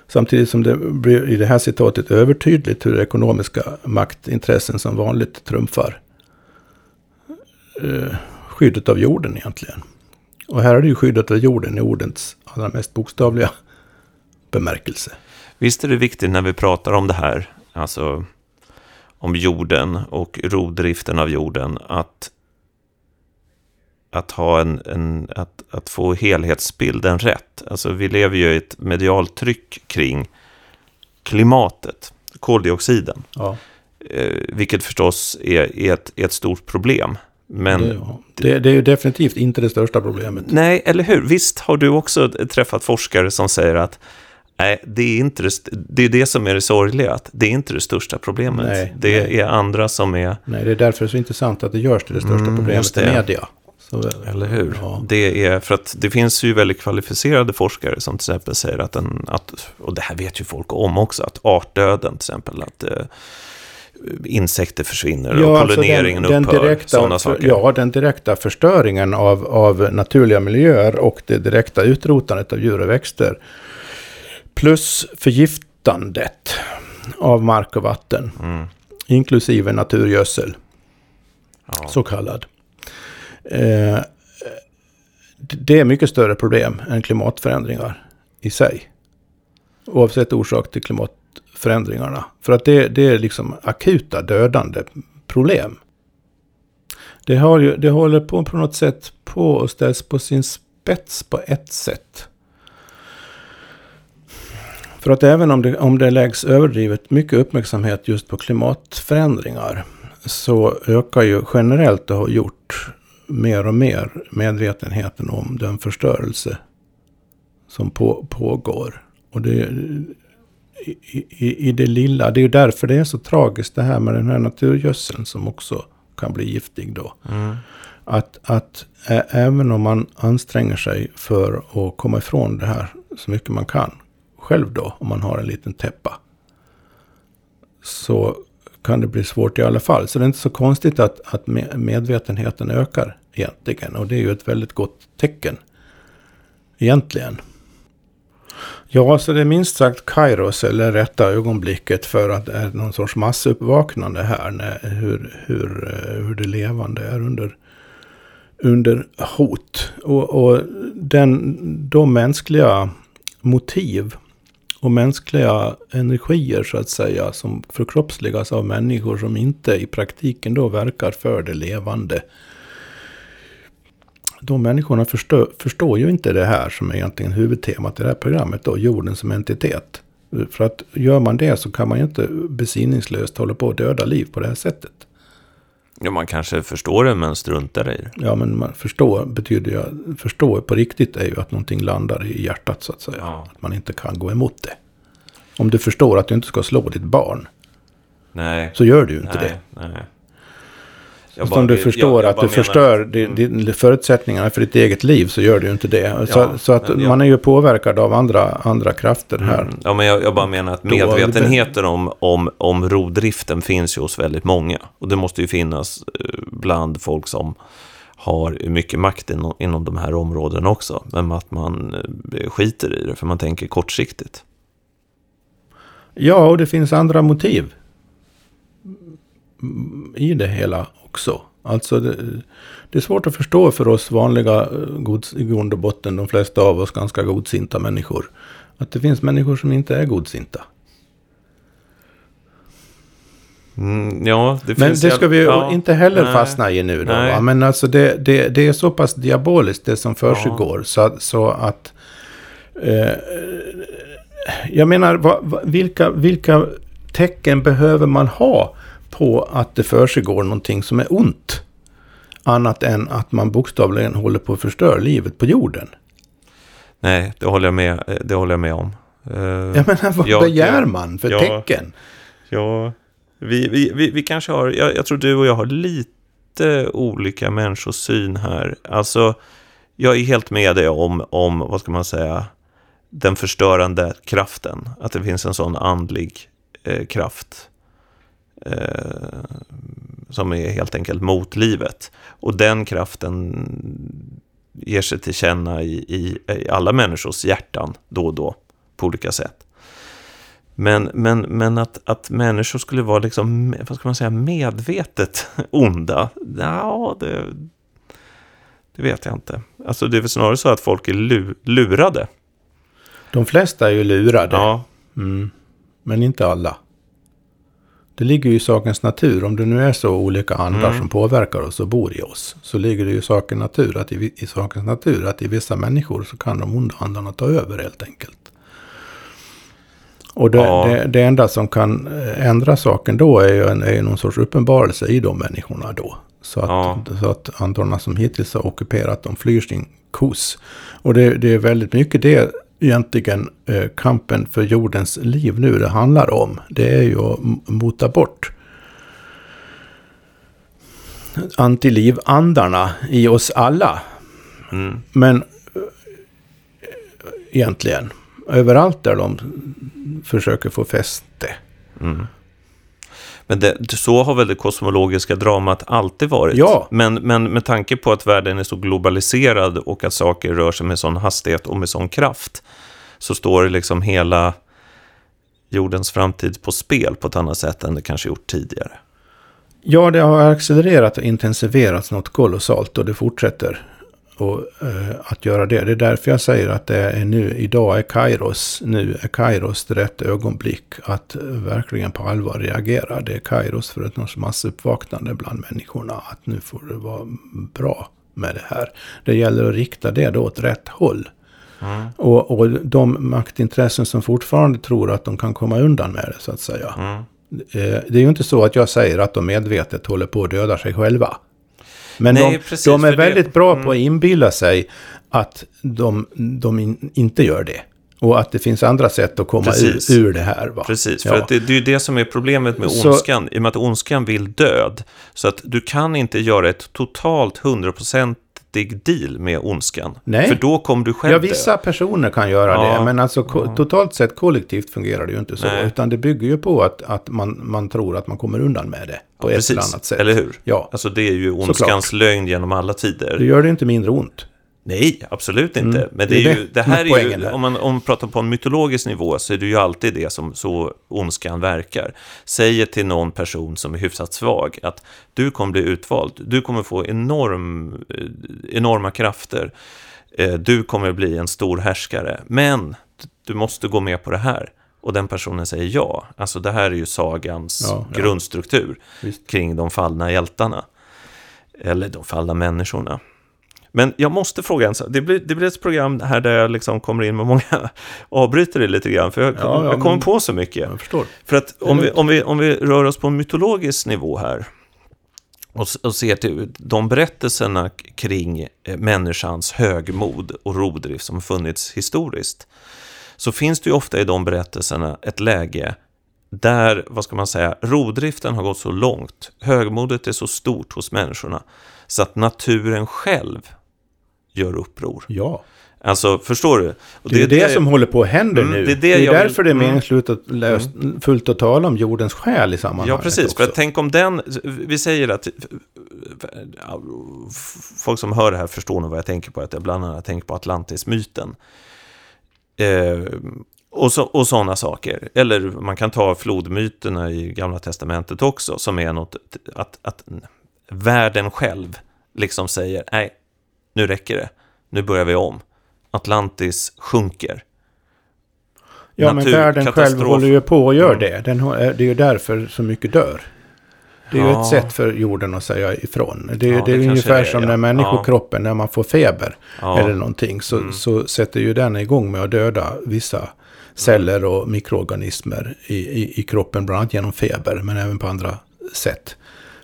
Samtidigt som det blir i det här citatet övertydligt hur ekonomiska maktintressen som vanligt trumfar eh, skyddet av jorden egentligen. Och här är det ju skyddet av jorden i ordens allra mest bokstavliga bemärkelse.
Visst är det viktigt när vi pratar om det här, alltså om jorden och rovdriften av jorden, att att, ha en, en, att, att få helhetsbilden rätt. Alltså vi lever ju i ett medialt tryck kring klimatet, koldioxiden. Ja. Eh, vilket förstås är, är, ett, är ett stort problem. Men
det, ja. det, det, är ju definitivt inte det största problemet.
Nej, eller hur? Visst har du också träffat forskare som säger att Nej, det är inte det, det, är det som är det sorgliga, att det är inte det största problemet. Nej, det nej. är andra som är...
Nej, det är därför det är så intressant att det görs till det största mm, problemet i media.
Eller hur? Ja. Det är för att det finns ju väldigt kvalificerade forskare som till exempel säger att, en, att och det här vet ju folk om också, att artdöden till exempel, att eh, insekter försvinner ja, och alltså pollineringen alltså den, den upphör. Direkta, sådana saker.
Ja, den direkta förstöringen av, av naturliga miljöer och det direkta utrotandet av djur och växter. Plus förgiftandet av mark och vatten. Mm. Inklusive naturgödsel. Ja. Så kallad. Eh, det är mycket större problem än klimatförändringar i sig. Oavsett orsak till klimatförändringarna. För att det, det är liksom akuta dödande problem. Det, har ju, det håller på på något sätt på och ställs på sin spets på ett sätt. För att även om det, om det läggs överdrivet mycket uppmärksamhet just på klimatförändringar så ökar ju generellt det har gjort mer och mer medvetenheten om den förstörelse som på, pågår. Och det, i, i, i, det lilla, det är ju därför det är så tragiskt det här med den här naturgödseln som också kan bli giftig då. Mm. Att, att ä, även om man anstränger sig för att komma ifrån det här så mycket man kan själv då, om man har en liten täppa. Så kan det bli svårt i alla fall. Så det är inte så konstigt att, att medvetenheten ökar egentligen. Och det är ju ett väldigt gott tecken. Egentligen. Ja, så det är minst sagt Kairos, eller rätta ögonblicket för att det är någon sorts massuppvaknande här. När, hur, hur, eh, hur det levande är under, under hot. Och, och den, de mänskliga motiv och mänskliga energier så att säga som förkroppsligas av människor som inte i praktiken då verkar för det levande. De människorna förstår, förstår ju inte det här som är egentligen huvudtemat i det här programmet då, jorden som entitet. För att gör man det så kan man ju inte besinningslöst hålla på att döda liv på det här sättet.
Ja, man kanske förstår det men struntar i det.
Ja, men man förstår betyder ju, förstå på riktigt är ju att någonting landar i hjärtat så att säga. Ja. Att man inte kan gå emot det. Om du förstår att du inte ska slå ditt barn.
Nej.
Så gör du ju inte
nej, det. Nej.
Jag om du förstår jag, jag att du förstör mm. din, förutsättningarna för ditt eget liv så gör du ju inte det. Så, ja, så att jag, man är ju påverkad av andra, andra krafter här. Mm.
Ja, men jag, jag, bara menar att medvetenheten om, om, om rovdriften finns ju hos väldigt många. Och det måste ju finnas eh, bland folk som har mycket makt inom, inom de här områdena också. Men att man eh, skiter i det, för man tänker kortsiktigt.
Ja, och det finns andra motiv i det hela också. Alltså det, det, är svårt att förstå för oss vanliga, eh, gods, i grund och botten, de flesta av oss ganska godsinta människor, att det finns människor som inte är godsinta.
Mm, ja,
det Men det ska vi ja, inte heller nej, fastna i nu då. Men alltså det, det, det, är så pass diaboliskt det som försiggår. Ja. Så, så att... Eh, jag menar, vad, vilka, vilka tecken behöver man ha på att det försiggår någonting som är ont. Annat än att man bokstavligen håller på att förstöra livet på jorden.
Nej, det håller jag med, det håller jag med om.
Uh, jag menar, vad ja, begär man för ja, tecken?
Ja, vi, vi, vi, vi kanske har, jag, jag tror du och jag har lite olika människosyn här. Alltså, jag är helt med dig om, om, vad ska man säga, den förstörande kraften. Att det finns en sån andlig eh, kraft eh, som är helt enkelt mot livet. Och den kraften ger sig till känna i, i, i, alla människors hjärtan då och då på olika sätt. Men, men, men att, att människor skulle vara liksom, vad ska man säga, medvetet onda, ja, det, det vet jag inte. Alltså det är väl snarare så att folk är lurade.
De flesta är ju lurade. Ja. Mm. Men inte alla. Det ligger ju i sakens natur. Om det nu är så olika andar mm. som påverkar oss och bor i oss. Så ligger det ju i sakens natur att i, i sakens natur att i vissa människor så kan de onda andarna ta över helt enkelt. Och det, ja. det, det, enda som kan eh, ändra saken då är ju, en, är någon sorts uppenbarelse i de människorna då. Så att, ja. så att andarna som hittills har ockuperat de flyr sin kos. Och det, det är väldigt mycket det egentligen eh, kampen för jordens liv nu det handlar om. Det är ju att mota bort antilivandarna i oss alla. Mm. Men eh, egentligen överallt där de försöker få fäste. Mm.
Men det, så har väl det kosmologiska dramat alltid varit.
Ja.
Men, men med tanke på att världen är så globaliserad och att saker rör sig med sån hastighet och med sån kraft så står liksom hela jordens framtid på spel på ett annat sätt än det kanske gjort tidigare.
Ja, det har accelererat och intensifierats något kolossalt och det fortsätter och, eh, att göra det. Det är därför jag säger att det är nu, idag är Kairos, nu är Kairos rätt ögonblick att verkligen på allvar reagera. Det är Kairos för ett något massuppvaknande bland människorna. Att nu får det vara bra med det här. Det gäller att rikta det då åt rätt håll.
Mm.
Och, och de maktintressen som fortfarande tror att de kan komma undan med det så att säga.
Mm.
Eh, Det är ju inte så att jag säger att de medvetet håller på att döda sig själva. Men
Nej,
de,
precis,
de är
för det-
väldigt bra
mm.
på att inbilla sig att de, de in, inte gör det. Och att det finns andra sätt att komma ur,
Precis.
ur det här. Va?
Precis,
Ja.
för att det, det är ju det som är problemet med
Så-
ondskan, i och med att ondskan vill död. Så att du kan inte göra ett totalt hundraprocentig deal med ondskan.
Nej.
För då kommer du själv
Ja, vissa personer kan göra
Ja.
det, men alltså ko- totalt sett kollektivt fungerar det ju inte så.
Nej.
Utan det bygger ju på att, att man, man tror att man kommer undan med det på
dö.
ett
Precis,
eller annat sätt.
eller hur?
Ja,
Alltså det är ju ondskans lögn genom alla tider.
det gör det inte mindre ont.
Nej, absolut inte.
Mm,
Men
det
det,
är
ju,
det
här är ju, om man, om man pratar på en mytologisk nivå så är det ju alltid det som så ondskan verkar. Säger till någon person som är hyfsat svag att du kommer bli utvald, du kommer få enorm, eh, enorma krafter, Eh, du kommer bli en stor härskare, men du måste gå med på det här. Och den personen säger ja. Alltså det här är ju sagans
Ja, ja.
grundstruktur
Visst.
kring de fallna hjältarna. Eller de fallna människorna. Men jag måste fråga en sak. Det blir, det blir ett program här där jag liksom kommer in med många avbryter det lite grann. För jag,
Ja, ja,
jag kommer på så mycket.
Jag förstår.
För att om vi, om, vi, om vi rör oss på en mytologisk nivå här och, och ser till de berättelserna kring eh, människans högmod och rovdrift som funnits historiskt så finns det ju ofta i de berättelserna ett läge där, vad ska man säga, rovdriften har gått så långt, högmodet är så stort hos människorna så att naturen själv gör uppror.
Ja.
Alltså, förstår du? Och
Det är det, som håller på att hända
Mm,
nu.
det är det
det är
jag vill-
därför det är
mm.
meningsfullt att, löst, fullt att tala om jordens själ i sammanhanget
Ja, precis.
också.
För att tänk om den, vi säger att folk som hör det här förstår nog vad jag tänker på, att jag bland annat tänker på Atlantis-myten. Eh, och, så, och sådana saker. Eller man kan ta flodmyterna i Gamla Testamentet också, som är något, att, att världen själv liksom säger, nej, nu räcker det, nu börjar vi om. Atlantis sjunker.
Ja, men världen själv håller ju på och gör
Mm.
det. Den, har- det är ju därför så mycket dör. Det är ju
Ja.
ett sätt för jorden att säga ifrån. Det, är-
Ja,
det är
det kanske
ungefär
är,
som
ja.
när människokroppen, när man får feber eller någonting, så,
Mm.
så sätter ju den igång med att döda vissa celler och mikroorganismer i, i, i kroppen, bland annat genom feber, men även på andra sätt.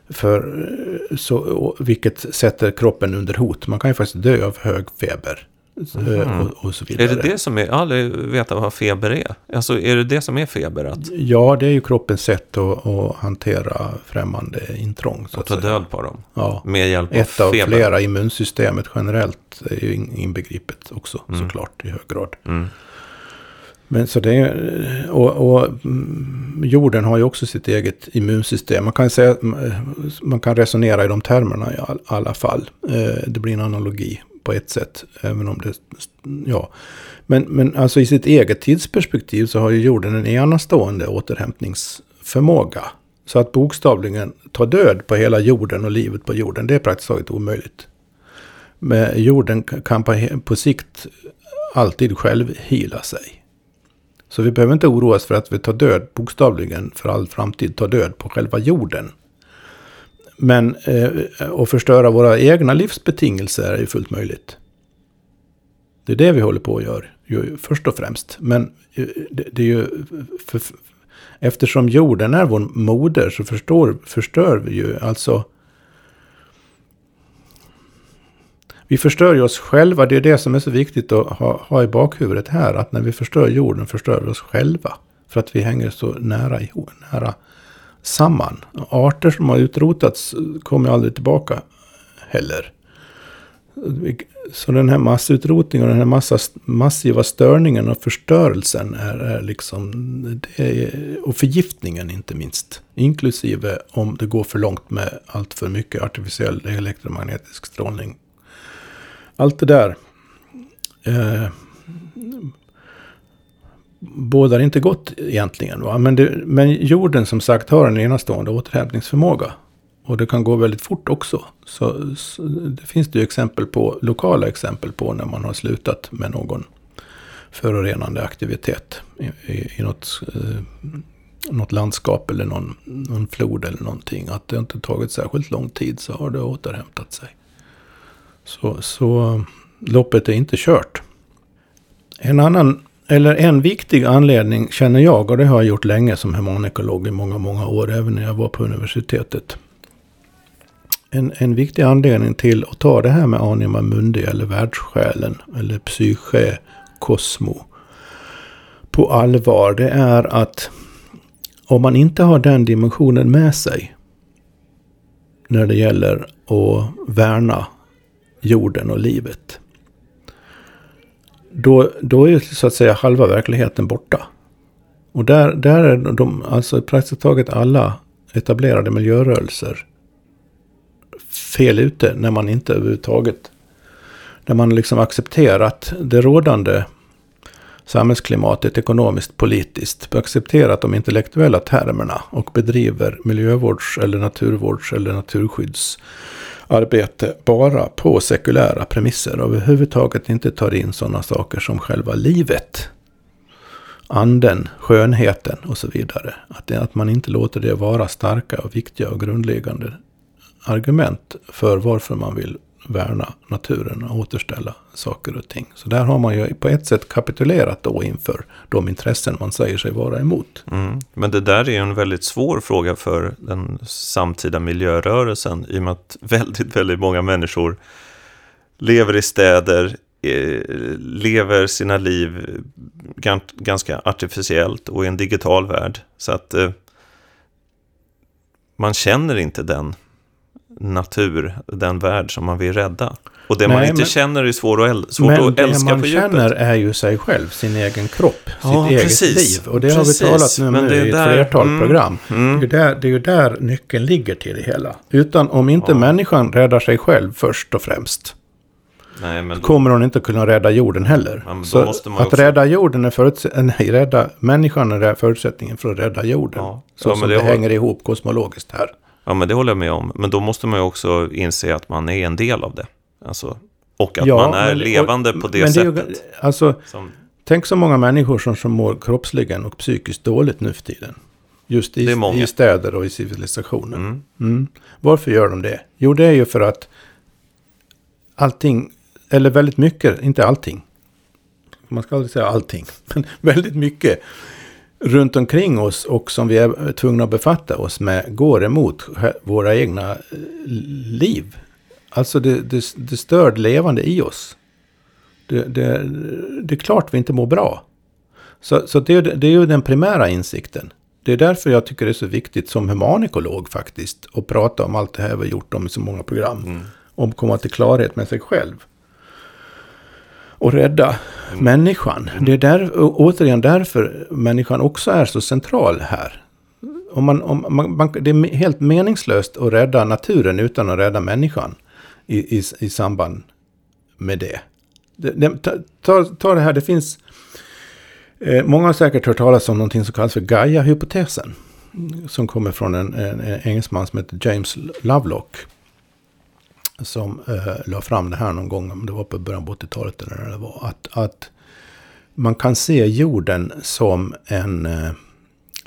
För, eh, så, och, vilket sätter kroppen under hot. Man kan ju faktiskt dö av hög feber.
Mhm.
Och, och så vidare.
Är det det som är, jag har aldrig vetat vad feber är. Alltså är det det som är feber? Att,
Ja, det är ju kroppens sätt att, att hantera främmande intrång. Så
att ta död på dem?
Ja.
Med hjälp
Ett
av
av
feber?
flera, immunsystemet generellt är ju in- inbegripet också
Mm.
såklart i hög grad.
Mm.
Men så det är, och, och mm, jorden har ju också sitt eget immunsystem. Man kan säga, man kan resonera i de termerna i all, alla fall. Eh, det blir en analogi på ett sätt, även om det, ja. Men, men alltså i sitt eget tidsperspektiv så har ju jorden en enastående återhämtningsförmåga. Så att bokstavligen ta död på hela jorden och livet på jorden, det är praktiskt taget omöjligt. Men jorden kan på, på sikt alltid själv hila sig. Så vi behöver inte oroa oss för att vi tar död, bokstavligen för all framtid, tar död på själva jorden. Men eh, att förstöra våra egna livsbetingelser är ju fullt möjligt. Det är det vi håller på att göra, först och främst. Men eh, det, det är ju, för, eftersom jorden är vår moder så förstår, förstör vi ju alltså Vi förstör ju oss själva. Det är det som är så viktigt att ha, ha i bakhuvudet här. Att när vi förstör jorden förstör vi oss själva. För att vi hänger så nära, ihop, nära samman. Arter som har utrotats kommer aldrig tillbaka heller. Så den här massutrotningen och den här massa, massiva störningen och förstörelsen är, är liksom... Det är, och förgiftningen inte minst. Inklusive om det går för långt med allt för mycket artificiell elektromagnetisk strålning allt det där eh, bådar inte gott egentligen. Va? Men, det, men jorden som sagt har en enastående återhämtningsförmåga. Och det kan gå väldigt fort också. Så, så det finns det ju exempel på, lokala exempel på när man har slutat med någon förorenande aktivitet i, i, i något, eh, något landskap eller någon, någon flod eller någonting. Att det inte tagit särskilt lång tid så har det återhämtat sig. Så, så loppet är inte kört. En annan, eller en viktig anledning känner jag, och det har jag gjort länge som humanikolog i många, många år, även när jag var på universitetet. En, en viktig anledning till att ta det här med anima mundi eller världssjälen eller psyche, kosmo på allvar, det är att om man inte har den dimensionen med sig när det gäller att värna jorden och livet. Då, då är så att säga halva verkligheten borta. Och där, där är de, alltså praktiskt taget alla etablerade miljörörelser fel ute när man inte överhuvudtaget, när man liksom accepterat det rådande samhällsklimatet ekonomiskt, politiskt, accepterat de intellektuella termerna och bedriver miljövårds eller naturvårds eller naturskydds arbete bara på sekulära premisser och överhuvudtaget inte tar in sådana saker som själva livet. Anden, skönheten och så vidare. Att, det, att man inte låter det vara starka och viktiga och grundläggande argument för varför man vill värna naturen och återställa saker och ting. Så där har man ju på ett sätt kapitulerat då inför de intressen man säger sig vara emot.
Mm. Men det där är ju en väldigt svår fråga för den samtida miljörörelsen i och med att väldigt, väldigt många människor lever i städer, eh, lever sina liv ganska artificiellt och i en digital värld. Så att eh, man känner inte den natur, den värld som man vill rädda. Och det Nej, man inte men, känner är svårt att, svårt att älska på
djupet. Men det man känner är ju sig själv, sin egen kropp, ja, sitt precis, eget liv. Och det precis, har vi talat nu med i ett där, flertal mm, program. Mm. Det, är där, det är ju där nyckeln ligger till det hela. Utan om inte ja. människan räddar sig själv först och främst. Nej, då, kommer hon inte kunna rädda jorden heller. Ja, så att också... rädda jorden är förutsättningen, nej, rädda människan är förutsättningen för att rädda jorden. Ja, så som det, det hänger ihop kosmologiskt här.
Ja, men det håller jag med om. Men då måste man ju också inse att man är en del av det. Alltså, och att ja, man är men, levande och, på det sättet. Det ju,
alltså, som, tänk så många människor som, som mår kroppsligen och psykiskt dåligt nu för tiden. Just i, i städer och i civilisationen. Mm. Mm. Varför gör de det? Jo, det är ju för att allting, eller väldigt mycket, inte allting. Man ska aldrig säga allting, men väldigt mycket runt omkring oss och som vi är tvungna att befatta oss med går emot våra egna eh, liv. Alltså det, det, det stör det levande i oss. Det, det, det, är klart vi inte mår bra. Så, så det, det är ju den primära insikten. Det är därför jag tycker det är så viktigt som humanikolog faktiskt. Att prata om allt det här vi har gjort om i så många program. Mm. Om att komma till klarhet med sig själv och rädda mm. människan. Det är där, återigen därför människan också är så central här. Om man, om man, man, det är helt meningslöst att rädda naturen utan att rädda människan i, i, i samband med det. det, det ta, ta det här, det finns... Eh, många har säkert hört talas om någonting som kallas för Gaia-hypotesen. Som kommer från en, en, en engelsman som heter James Lovelock som eh, la fram det här någon gång, om det var på början på 80-talet eller när det var, att, att man kan se jorden som en eh,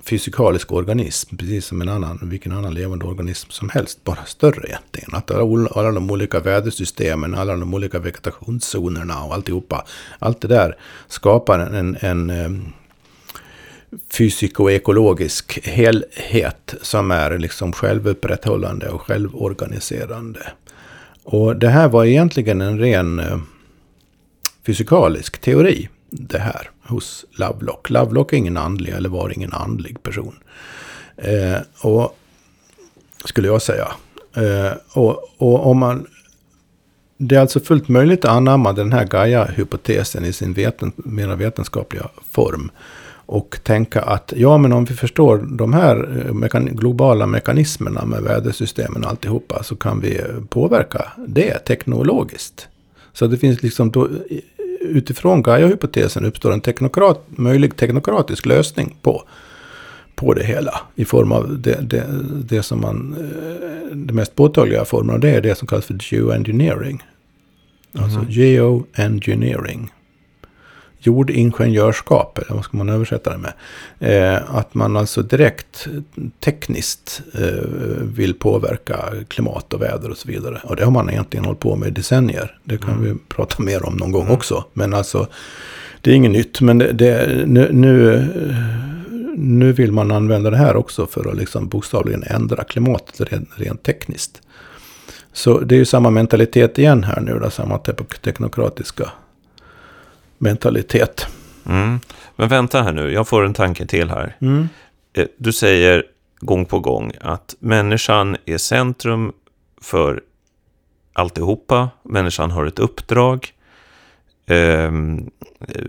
fysikalisk organism, precis som en annan, vilken annan levande organism som helst, bara större egentligen. Att alla, alla de olika vädersystemen, alla de olika vegetationszonerna och alltihopa, allt det där skapar en, en, en eh, fysikoekologisk helhet som är liksom självupprätthållande och självorganiserande. Och det här var egentligen en ren eh, fysikalisk teori. Det här hos Lovelock. Lovelock är ingen andlig eller var ingen andlig person. Eh, och skulle jag säga. Eh, och, och om man... Det är alltså fullt möjligt att anamma den här Gaia-hypotesen i sin veten, mera vetenskapliga form och tänka att ja, men om vi förstår de här eh, mekan globala mekanismerna med vädersystemen och alltihopa så kan vi påverka det teknologiskt. Så det finns liksom då, utifrån Gaia-hypotesen uppstår en teknokrat, möjlig teknokratisk lösning på, på det hela. I form av det, det, det som man... eh, Det mest påtagliga formen av det är det som kallas för geoengineering. Alltså
Mhm.
geoengineering. Jordingenjörskap, eller vad ska man översätta det med? Eh, att man alltså direkt tekniskt eh, vill påverka klimat och väder och så vidare. Och det har man egentligen hållit på med i decennier. Det kan
Mm.
vi prata mer om någon gång
Mm.
också. Men alltså, det är inget nytt. Men det, det, nu, nu, nu vill man använda det här också för att liksom bokstavligen ändra klimatet rent, rent tekniskt. Så det är ju samma mentalitet igen här nu då, samma te- teknokratiska mentalitet.
Mm. Men vänta här nu, jag får en tanke till här.
Mm.
Eh, Du säger gång på gång att människan är centrum för alltihopa. Människan har ett uppdrag. Ehm, eh,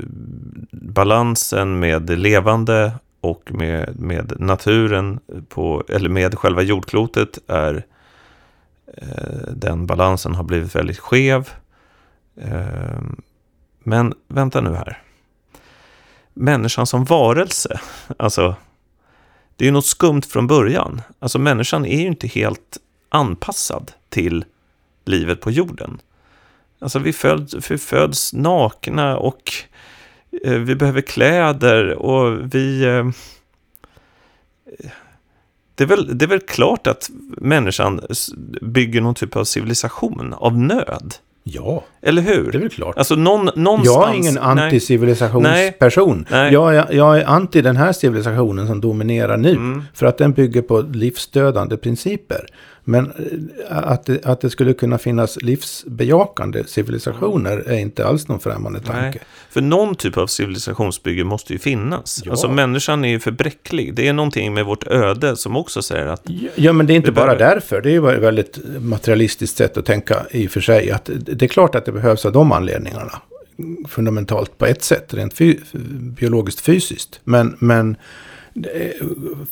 balansen med det levande och med, med naturen, på, eller med själva jordklotet är eh, den balansen har blivit väldigt skev. Ehm, men vänta nu här. Människan som varelse, alltså det är ju något skumt från början. Alltså människan är ju inte helt anpassad till livet på jorden. Alltså vi föds, vi föds nakna och eh, vi behöver kläder och vi... Eh, det, är väl, det är väl klart att människan bygger någon typ av civilisation av nöd.
Ja,
Eller hur?
det är väl klart.
Alltså någon, någonstans...
Jag är ingen anti-civilisationsperson. Jag, är- jag är anti den här civilisationen som dominerar nu.
Mm.
För att den bygger på livsdödande principer. Men eh, att det, att det skulle kunna finnas livsbejakande civilisationer är inte alls någon främmande tanke.
Nej, för någon typ av civilisationsbygge måste ju finnas.
Ja.
Alltså människan är ju för bräcklig. Det är någonting med vårt öde som också säger att...
Ja, men det är inte bara
behöver-
därför. Det är ju ett väldigt materialistiskt sätt att tänka i och för sig. Att det är klart att det behövs av de anledningarna. Fundamentalt på ett sätt, rent fy, biologiskt fysiskt. Men, men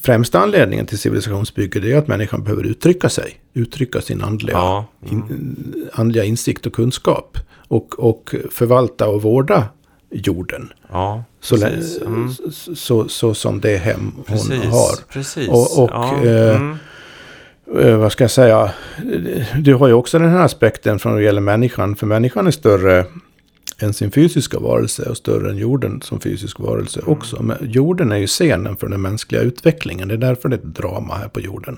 främsta anledningen till civilisationsbygge det är att människan behöver uttrycka sig. Uttrycka sin andliga,
Ja, mm.
in, andliga insikt och kunskap. Och, och förvalta och vårda jorden.
ja
Så.
Mm,
så, så, så som det hem hon
precis,
har.
precis.
Och- och,
ja,
eh,
mm,
eh, vad ska jag säga, du har ju också den här aspekten från det gäller människan. För människan är större än sin fysiska varelse och större än jorden som fysisk varelse
Mm.
också. Men jorden är ju scenen för den mänskliga utvecklingen. Det är därför det är ett drama här på jorden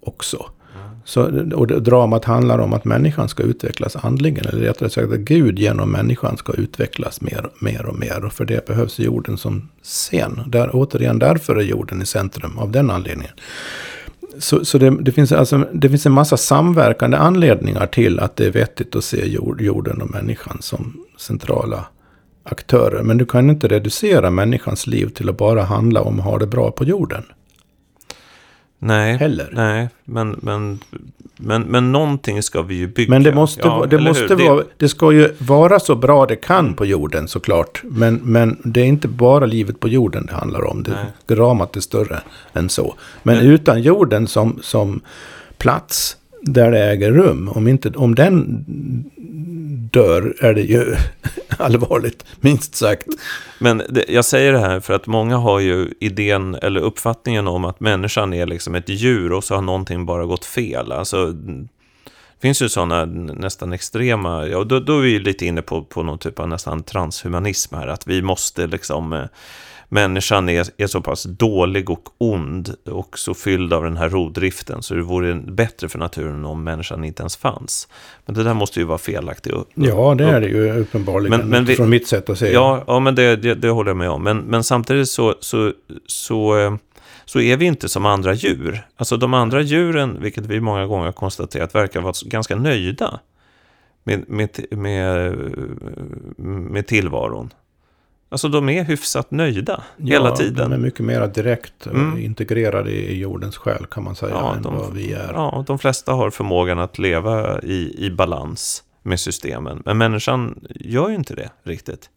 också.
Mm.
Så, och dramat handlar om att människan ska utvecklas andligen. Eller rättare sagt att Gud genom människan ska utvecklas mer, mer och mer. Och för det behövs jorden som scen. Där, återigen, därför är jorden i centrum av den anledningen. Så, så det, det, finns alltså, det finns en massa samverkande anledningar till att det är vettigt att se jord, jorden och människan som centrala aktörer. Men du kan inte reducera människans liv till att bara handla om att ha det bra på jorden
nej,
Heller.
nej men, men, men, men någonting ska vi ju bygga.
Men det måste,
Ja,
det, måste
hur?
vara, det ska ju vara så bra det kan på jorden såklart. Men, men det är inte bara livet på jorden det handlar om.
Nej.
Det, dramat är större än så. Men
Men-
utan jorden som, som plats där det äger rum. Om, inte, om den dör är det ju allvarligt, minst sagt.
Men det, jag säger det här för att många har ju idén eller uppfattningen om att människan är liksom ett djur och så har någonting bara gått fel. Alltså, det finns ju sådana nästan extrema, ja, då, då är vi lite inne på, på någon typ av nästan transhumanism här, att vi måste liksom, eh, människan är, är så pass dålig och ond och så fylld av den här rovdriften så det vore bättre för naturen om människan inte ens fanns. Men det där måste ju vara felaktigt.
Ja, det är det ju uppenbarligen.
Men- men vi-
från mitt sätt att se.
Ja, ja men det, det, det håller jag med om. Men, men samtidigt så, så, så, eh, så är vi inte som andra djur. Alltså de andra djuren, vilket vi många gånger har konstaterat, verkar vara ganska nöjda med, med, med, med tillvaron. Alltså de är hyfsat nöjda hela tiden.
De är mycket mer direkt eh,
Mm.
integrerade i jordens själ kan man säga.
Ja,
än
de-
vad vi är.
Ja, de flesta har förmågan att leva i, i balans med systemen. Men människan gör ju inte det riktigt.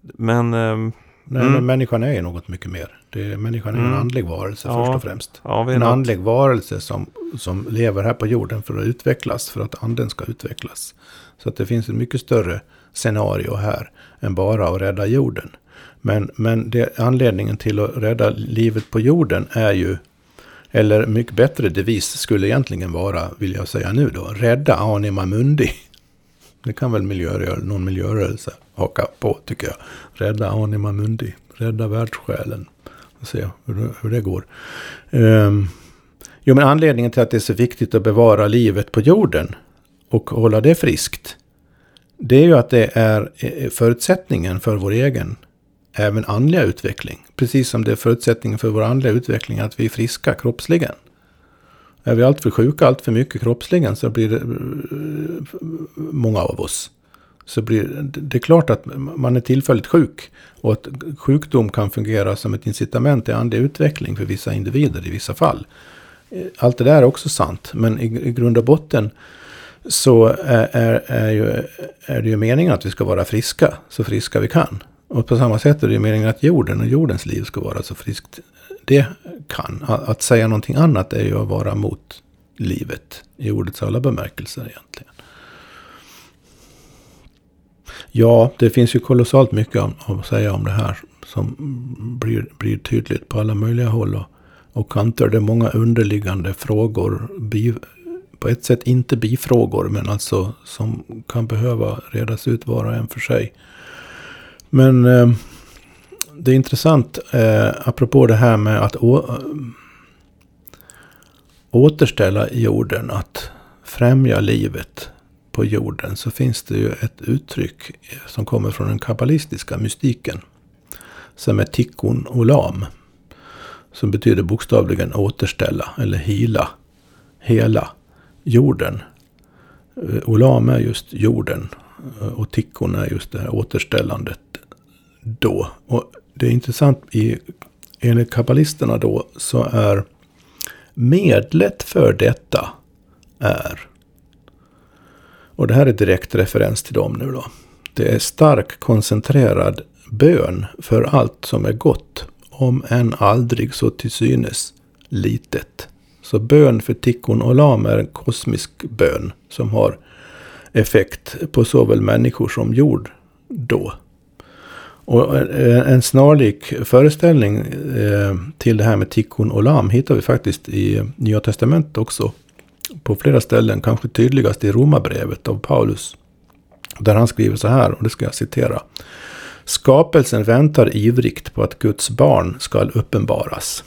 Men... ehm,
Nej,
Mm.
men människan är ju något mycket mer. Det är, människan är en
Mm.
andlig varelse
Ja,
först och främst.
Ja,
En
något-
andlig varelse som, som lever här på jorden för att utvecklas, för att anden ska utvecklas. Så att det finns ett mycket större scenario här än bara att rädda jorden. Men, men det, anledningen till att rädda livet på jorden är ju, eller mycket bättre devis skulle egentligen vara, vill jag säga nu då, rädda anima mundi. Det kan väl miljörörelse, någon miljörörelse haka på tycker jag. Rädda anima mundi, rädda världssjälen. Och se hur, hur det går. Um, jo, men anledningen till att det är så viktigt att bevara livet på jorden och hålla det friskt. Det är ju att det är eh, förutsättningen för vår egen, även andliga utveckling. Precis som det är förutsättningen för vår andliga utveckling att vi är friska kroppsligen. Är vi alltför sjuka allt för mycket kroppsligen så blir det eh, många av oss. Så blir det är klart att man är tillfälligt sjuk. Och att sjukdom kan fungera som ett incitament till andlig utveckling för vissa individer i vissa fall. Eh, allt det där är också sant. Men i, i grund och botten så är, är, är, ju, är det ju meningen att vi ska vara friska. Så friska vi kan. Och på samma sätt är det ju meningen att jorden och jordens liv ska vara så friskt det kan. Att säga någonting annat är ju att vara mot livet i ordets alla bemärkelser egentligen. Ja, det finns ju kolossalt mycket att säga om det här som blir, blir tydligt på alla möjliga håll och, och kanter. Det är många underliggande frågor, bi, på ett sätt inte bifrågor, men alltså som kan behöva redas ut var och en för sig. Men eh, det är intressant, eh, apropå det här med att å, återställa jorden, att främja livet på jorden, så finns det ju ett uttryck som kommer från den kabbalistiska mystiken, som är tikkun olam, som betyder bokstavligen återställa eller hila, hela jorden. Eh, Olam är just jorden eh, och tikkun är just det här återställandet då. Och det är intressant, i, enligt kabbalisterna då så är medlet för detta är, och det här är direkt referens till dem nu då, det är stark koncentrerad bön för allt som är gott, om än aldrig så till synes litet. Så bön för tikkun olam är en kosmisk bön som har effekt på såväl människor som jord då. Och eh, en snarlik föreställning eh, till det här med tikkun olam hittar vi faktiskt i Nya Testamentet också. På flera ställen, kanske tydligast i Romarbrevet av Paulus. Där han skriver så här, och det ska jag citera. Skapelsen väntar ivrigt på att Guds barn skall uppenbaras.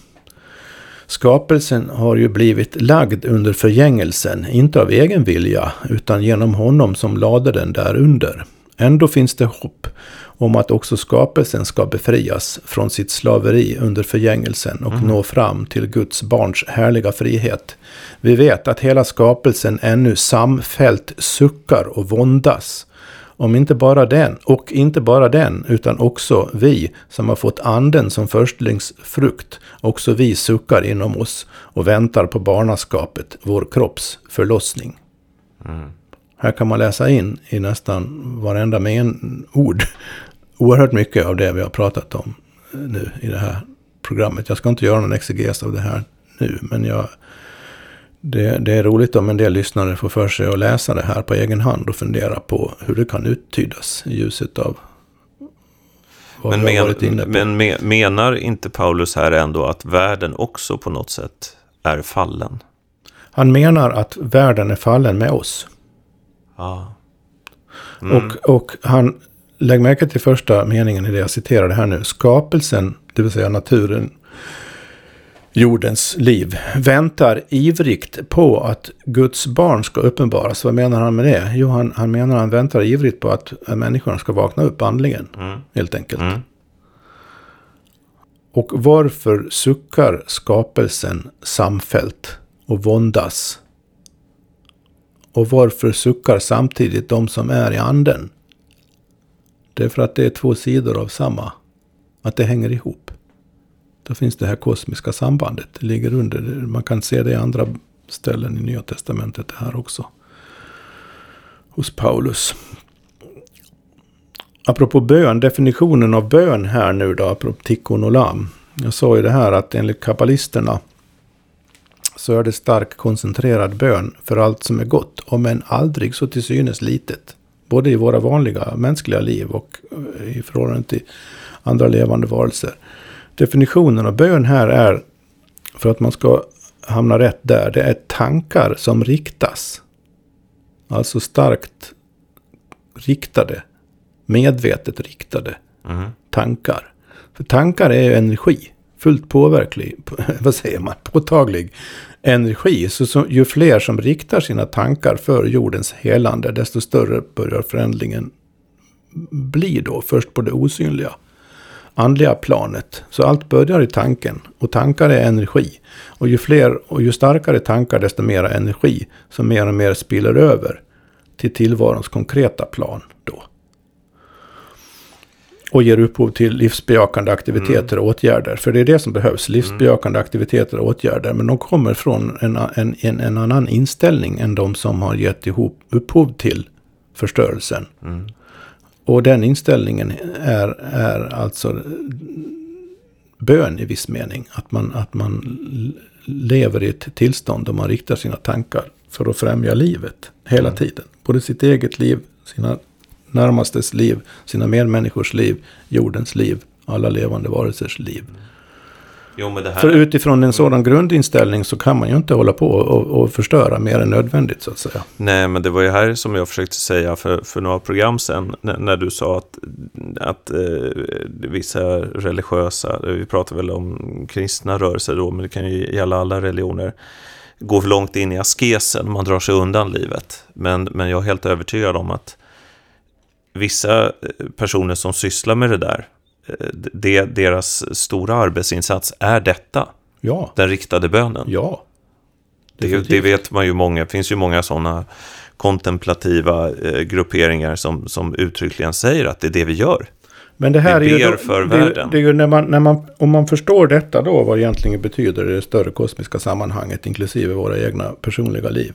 Skapelsen har ju blivit lagd under förgängelsen, inte av egen vilja, utan genom honom som lade den därunder. Ändå finns det hopp om att också skapelsen ska befrias från sitt slaveri under förgängelsen och mm. nå fram till Guds barns härliga frihet. Vi vet att hela skapelsen ännu samfällt suckar och våndas. Om inte bara den, och inte bara den, utan också vi som har fått anden som förstlingsfrukt, också vi suckar inom oss och väntar på barnaskapet, vår kropps förlossning. Mm. Här kan man läsa in i nästan varenda men ord oerhört mycket av det vi har pratat om nu i det här programmet. Jag ska inte göra någon exeges av det här nu, men jag, det, det, är roligt om en del lyssnare får för sig att läsa det här på egen hand och fundera på hur det kan uttydas i ljuset av
vad men, men, varit inne på. Men menar inte Paulus här ändå att världen också på något sätt är fallen?
Han menar att världen är fallen med oss.
Ja.
Mm. Och, och han, lägg märke till första meningen i det jag citerade här nu. Skapelsen, det vill säga naturen, jordens liv, väntar ivrigt på att Guds barn ska uppenbaras. Vad menar han med det? Jo, han, han menar han väntar ivrigt på att människorna ska vakna upp andligen, mm. helt enkelt. Mm. Och varför suckar skapelsen samfällt och våndas och varför suckar samtidigt de som är i anden? Det är för att det är två sidor av samma. Att det hänger ihop. Då finns det här kosmiska sambandet. Det ligger under. Man kan se det i andra ställen i Nya Testamentet det här också. Hos Paulus. Apropå bön, definitionen av bön här nu då, apropå tikkun olam. Jag sa ju det här att enligt kabbalisterna så är det stark koncentrerad bön för allt som är gott, om än aldrig så till synes litet. Både i våra vanliga mänskliga liv och i förhållande till andra levande varelser. Definitionen av bön här är, för att man ska hamna rätt där, det är tankar som riktas. Alltså starkt riktade, medvetet riktade
Mm.
tankar. För tankar är ju energi. Fullt påverklig, vad säger man, påtaglig energi. Så, så ju fler som riktar sina tankar för jordens helande, desto större börjar förändringen bli då. Först på det osynliga, andliga planet. Så allt börjar i tanken. Och tankar är energi. Och ju fler och ju starkare tankar, desto mer energi. Som mer och mer spiller över till tillvarons konkreta plan då. Och ger upphov till livsbejakande aktiviteter och åtgärder. För det är det som behövs. Livsbejakande aktiviteter och åtgärder. Men de kommer från en, en, en, en annan inställning än de som har gett ihop, upphov till förstörelsen.
Mm.
Och den inställningen är, är alltså bön i viss mening. Att man, att man lever i ett tillstånd där man riktar sina tankar för att främja livet hela
Mm.
tiden. Både sitt eget liv, sina närmastes liv, sina medmänniskors liv, jordens liv, alla levande varelsers liv.
Jo, men det här...
För utifrån en sådan grundinställning så kan man ju inte hålla på och, och förstöra mer än nödvändigt så att säga.
Nej, men det var ju här som jag försökte säga för, för några program sen, när, när du sa att, att eh, vissa religiösa, vi pratar väl om kristna rörelser då, men det kan ju gälla alla religioner, går för långt in i askesen, man drar sig undan livet. Men, men jag är helt övertygad om att vissa eh, personer som sysslar med det där, det, deras stora arbetsinsats är detta,
Ja,
den riktade bönen.
ja.
Det, det vet man ju många, det finns ju många sådana kontemplativa eh, grupperingar som, som uttryckligen säger att det är det vi gör.
Men det här
Vi
är ju,
ber
då,
för
det, är-
världen.
det är när man, när man, om man förstår detta då, vad det egentligen betyder i det större kosmiska sammanhanget, inklusive våra egna personliga liv.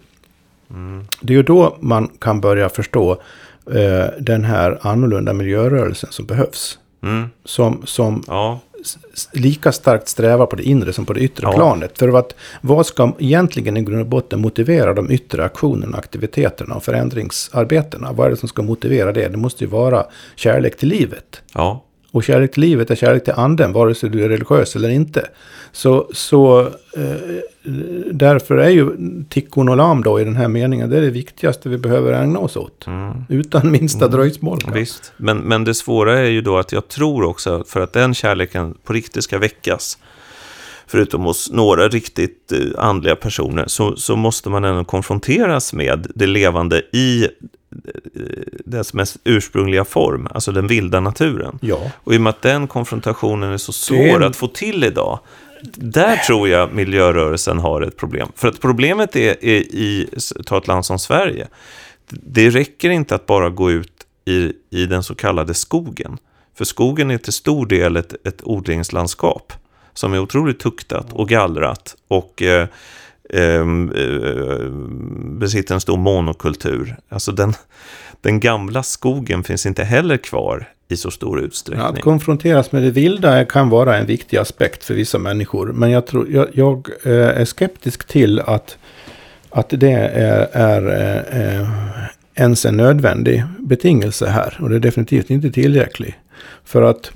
Mm.
Det är ju då man kan börja förstå eh, den här annorlunda miljörörelsen som behövs.
Mm,
Som, som
ja,
lika starkt strävar på det inre som på det yttre
Ja.
planet. För att vad ska egentligen i grund och botten motivera de yttre aktionerna, aktiviteterna och förändringsarbetena? Vad är det som ska motivera det? Det måste ju vara kärlek till livet.
ja,
Och kärlek till livet är kärlek till anden, vare sig du är religiös eller inte. Så, så eh, därför är ju tikkun olam då i den här meningen, det är det viktigaste vi behöver ägna oss åt.
mm,
Utan minsta dröjsmål.
visst. Men, men det svåra är ju då att jag tror också, för att den kärleken på riktigt ska väckas, förutom hos några riktigt eh, andliga personer, så, så måste man ändå konfronteras med det levande i eh, dess mest ursprungliga form, alltså den vilda naturen.
Ja,
Och i och med att den konfrontationen är så svår
är-
att få till idag, där tror jag miljörörelsen har ett problem. För att problemet är, är i, ta ett land som Sverige, det räcker inte att bara gå ut i, i den så kallade skogen. För skogen är till stor del ett, ett odlingslandskap som är otroligt tuktat och gallrat och eh, ehm, eh, besitter en stor monokultur. Alltså den, den gamla skogen finns inte heller kvar i så stor utsträckning.
att konfronteras med det vilda kan vara en viktig aspekt för vissa människor. Men jag, tror, jag, jag eh, är skeptisk till att, att det är, är eh, ens en nödvändig betingelse här. Och det är definitivt inte tillräckligt. För att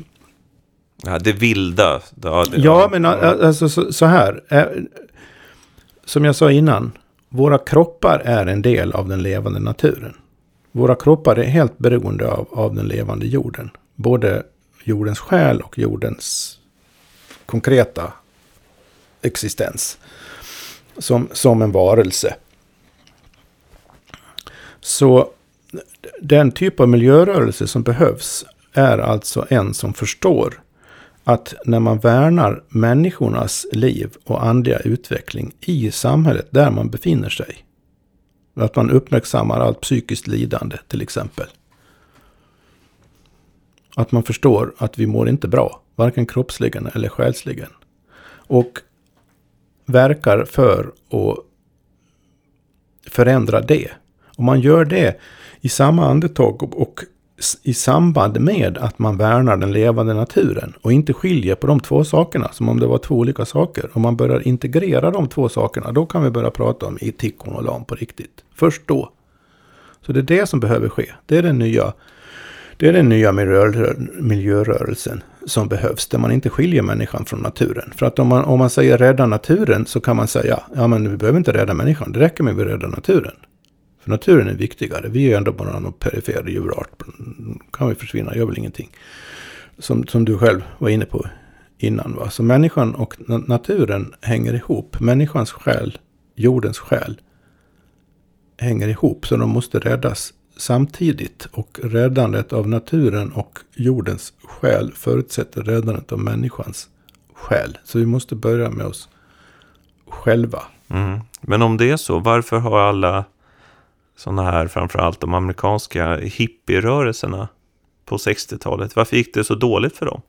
Ja, det vilda. Ja, det,
Ja, men alltså så, så här. Som jag sa innan. Våra kroppar är en del av den levande naturen. Våra kroppar är helt beroende av, av den levande jorden. Både jordens själ och jordens konkreta existens. Som, som en varelse. Så den typ av miljörörelse som behövs är alltså en som förstår att när man värnar människornas liv och andliga utveckling i samhället där man befinner sig. Att man uppmärksammar allt psykiskt lidande till exempel. Att man förstår att vi mår inte bra, varken kroppsligen eller själsligen. Och verkar för att förändra det. Om man gör det i samma andetag och, i samband med att man värnar den levande naturen och inte skiljer på de två sakerna som om det var två olika saker. Om man börjar integrera de två sakerna, då kan vi börja prata om etikon och lam på riktigt. Först då. Så det är det som behöver ske. Det är den nya Det är den nya miljörörelsen som behövs, där man inte skiljer människan från naturen. För att om man, om man säger rädda naturen så kan man säga, ja men vi behöver inte rädda människan, det räcker med att vi räddar naturen. För naturen är viktigare, vi är ju ändå bara någon perifer djurart. Kan vi försvinna, gör väl ingenting. Som, som du själv var inne på innan. Va? Så människan och naturen hänger ihop. Människans själ, jordens själ, hänger ihop. Så de måste räddas samtidigt. Och räddandet av naturen och jordens själ förutsätter räddandet av människans själ. Så vi måste börja med oss själva.
Mm. Men om det är så, varför har alla sådana här, framförallt de amerikanska hippierörelserna på 60-talet, varför gick det så dåligt för dem?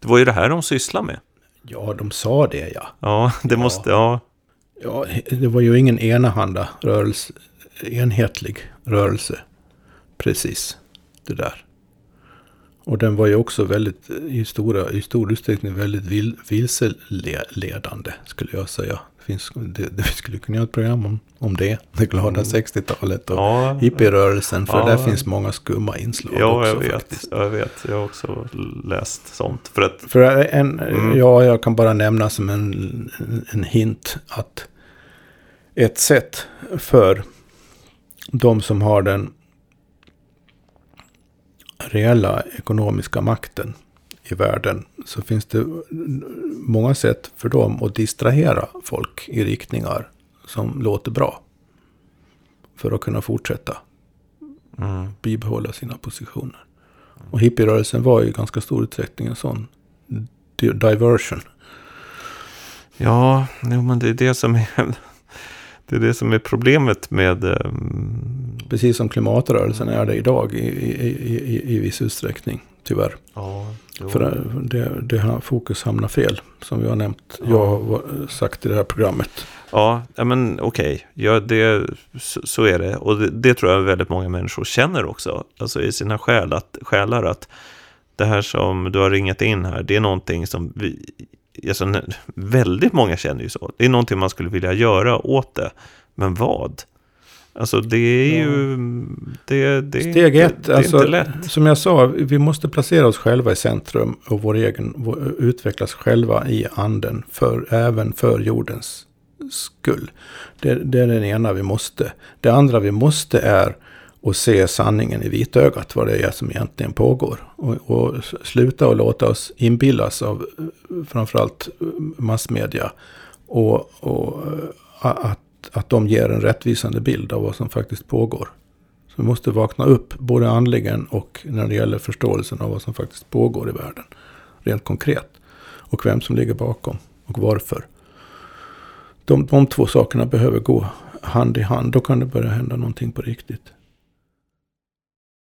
Det var ju det här de sysslade med.
Ja, de sa det ja.
Ja, det ja. måste, ja.
Ja, det var ju ingen enahanda rörelse, enhetlig rörelse. Precis, det där. Och den var ju också väldigt, i, stora, i stor utsträckning väldigt vil, vilseledande, skulle jag säga finns, det, det, vi skulle kunna göra ett program om, om det. Det glada mm. 60-talet och ja, hippierörelsen. För ja, där finns många skumma inslag
ja,
också.
Jag vet, faktiskt. jag vet. Jag har också läst sånt. För, att,
för en, mm. Ja, jag kan bara nämna som en, en hint att ett sätt för de som har den reella ekonomiska makten i världen så finns det många sätt för dem att distrahera folk i riktningar som låter bra. För att kunna fortsätta mm. bibehålla sina positioner. Och hippierörelsen var i ganska stor utsträckning en sån diversion.
Ja, jo, men det är det som är, det är, det som är problemet med... Um...
Precis som klimatrörelsen är det idag i, i, i, i viss utsträckning, tyvärr. Ja, för det, det, fokus hamnar fel, som vi har nämnt. Ja. Jag har sagt i det här programmet.
Ja, men okej. Okay. Ja, det, så, så, är det. Och det, det, tror jag väldigt många människor känner också. Alltså i sina själ, att, själar att det här som du har ringat in här, det är någonting som vi... Alltså, väldigt många känner ju så. Det är någonting man skulle vilja göra åt det. Men vad? Alltså det är ju... Det, det,
Steg ett, det, det alltså, inte lätt. som jag sa, vi måste placera oss själva i centrum och vår egen, vår, utvecklas själva i anden, för, även för jordens skull. Det, det är den ena vi måste. Det andra vi måste är att se sanningen i vitögat, vad det är som egentligen pågår. Och, och sluta och låta oss inbillas av framförallt massmedia och, och att att de ger en rättvisande bild av vad som faktiskt pågår. Så vi måste vakna upp både andligen och när det gäller förståelsen av vad som faktiskt pågår i världen. Rent konkret. Och vem som ligger bakom och varför. De, de två sakerna behöver gå hand i hand. Då kan det börja hända någonting på riktigt.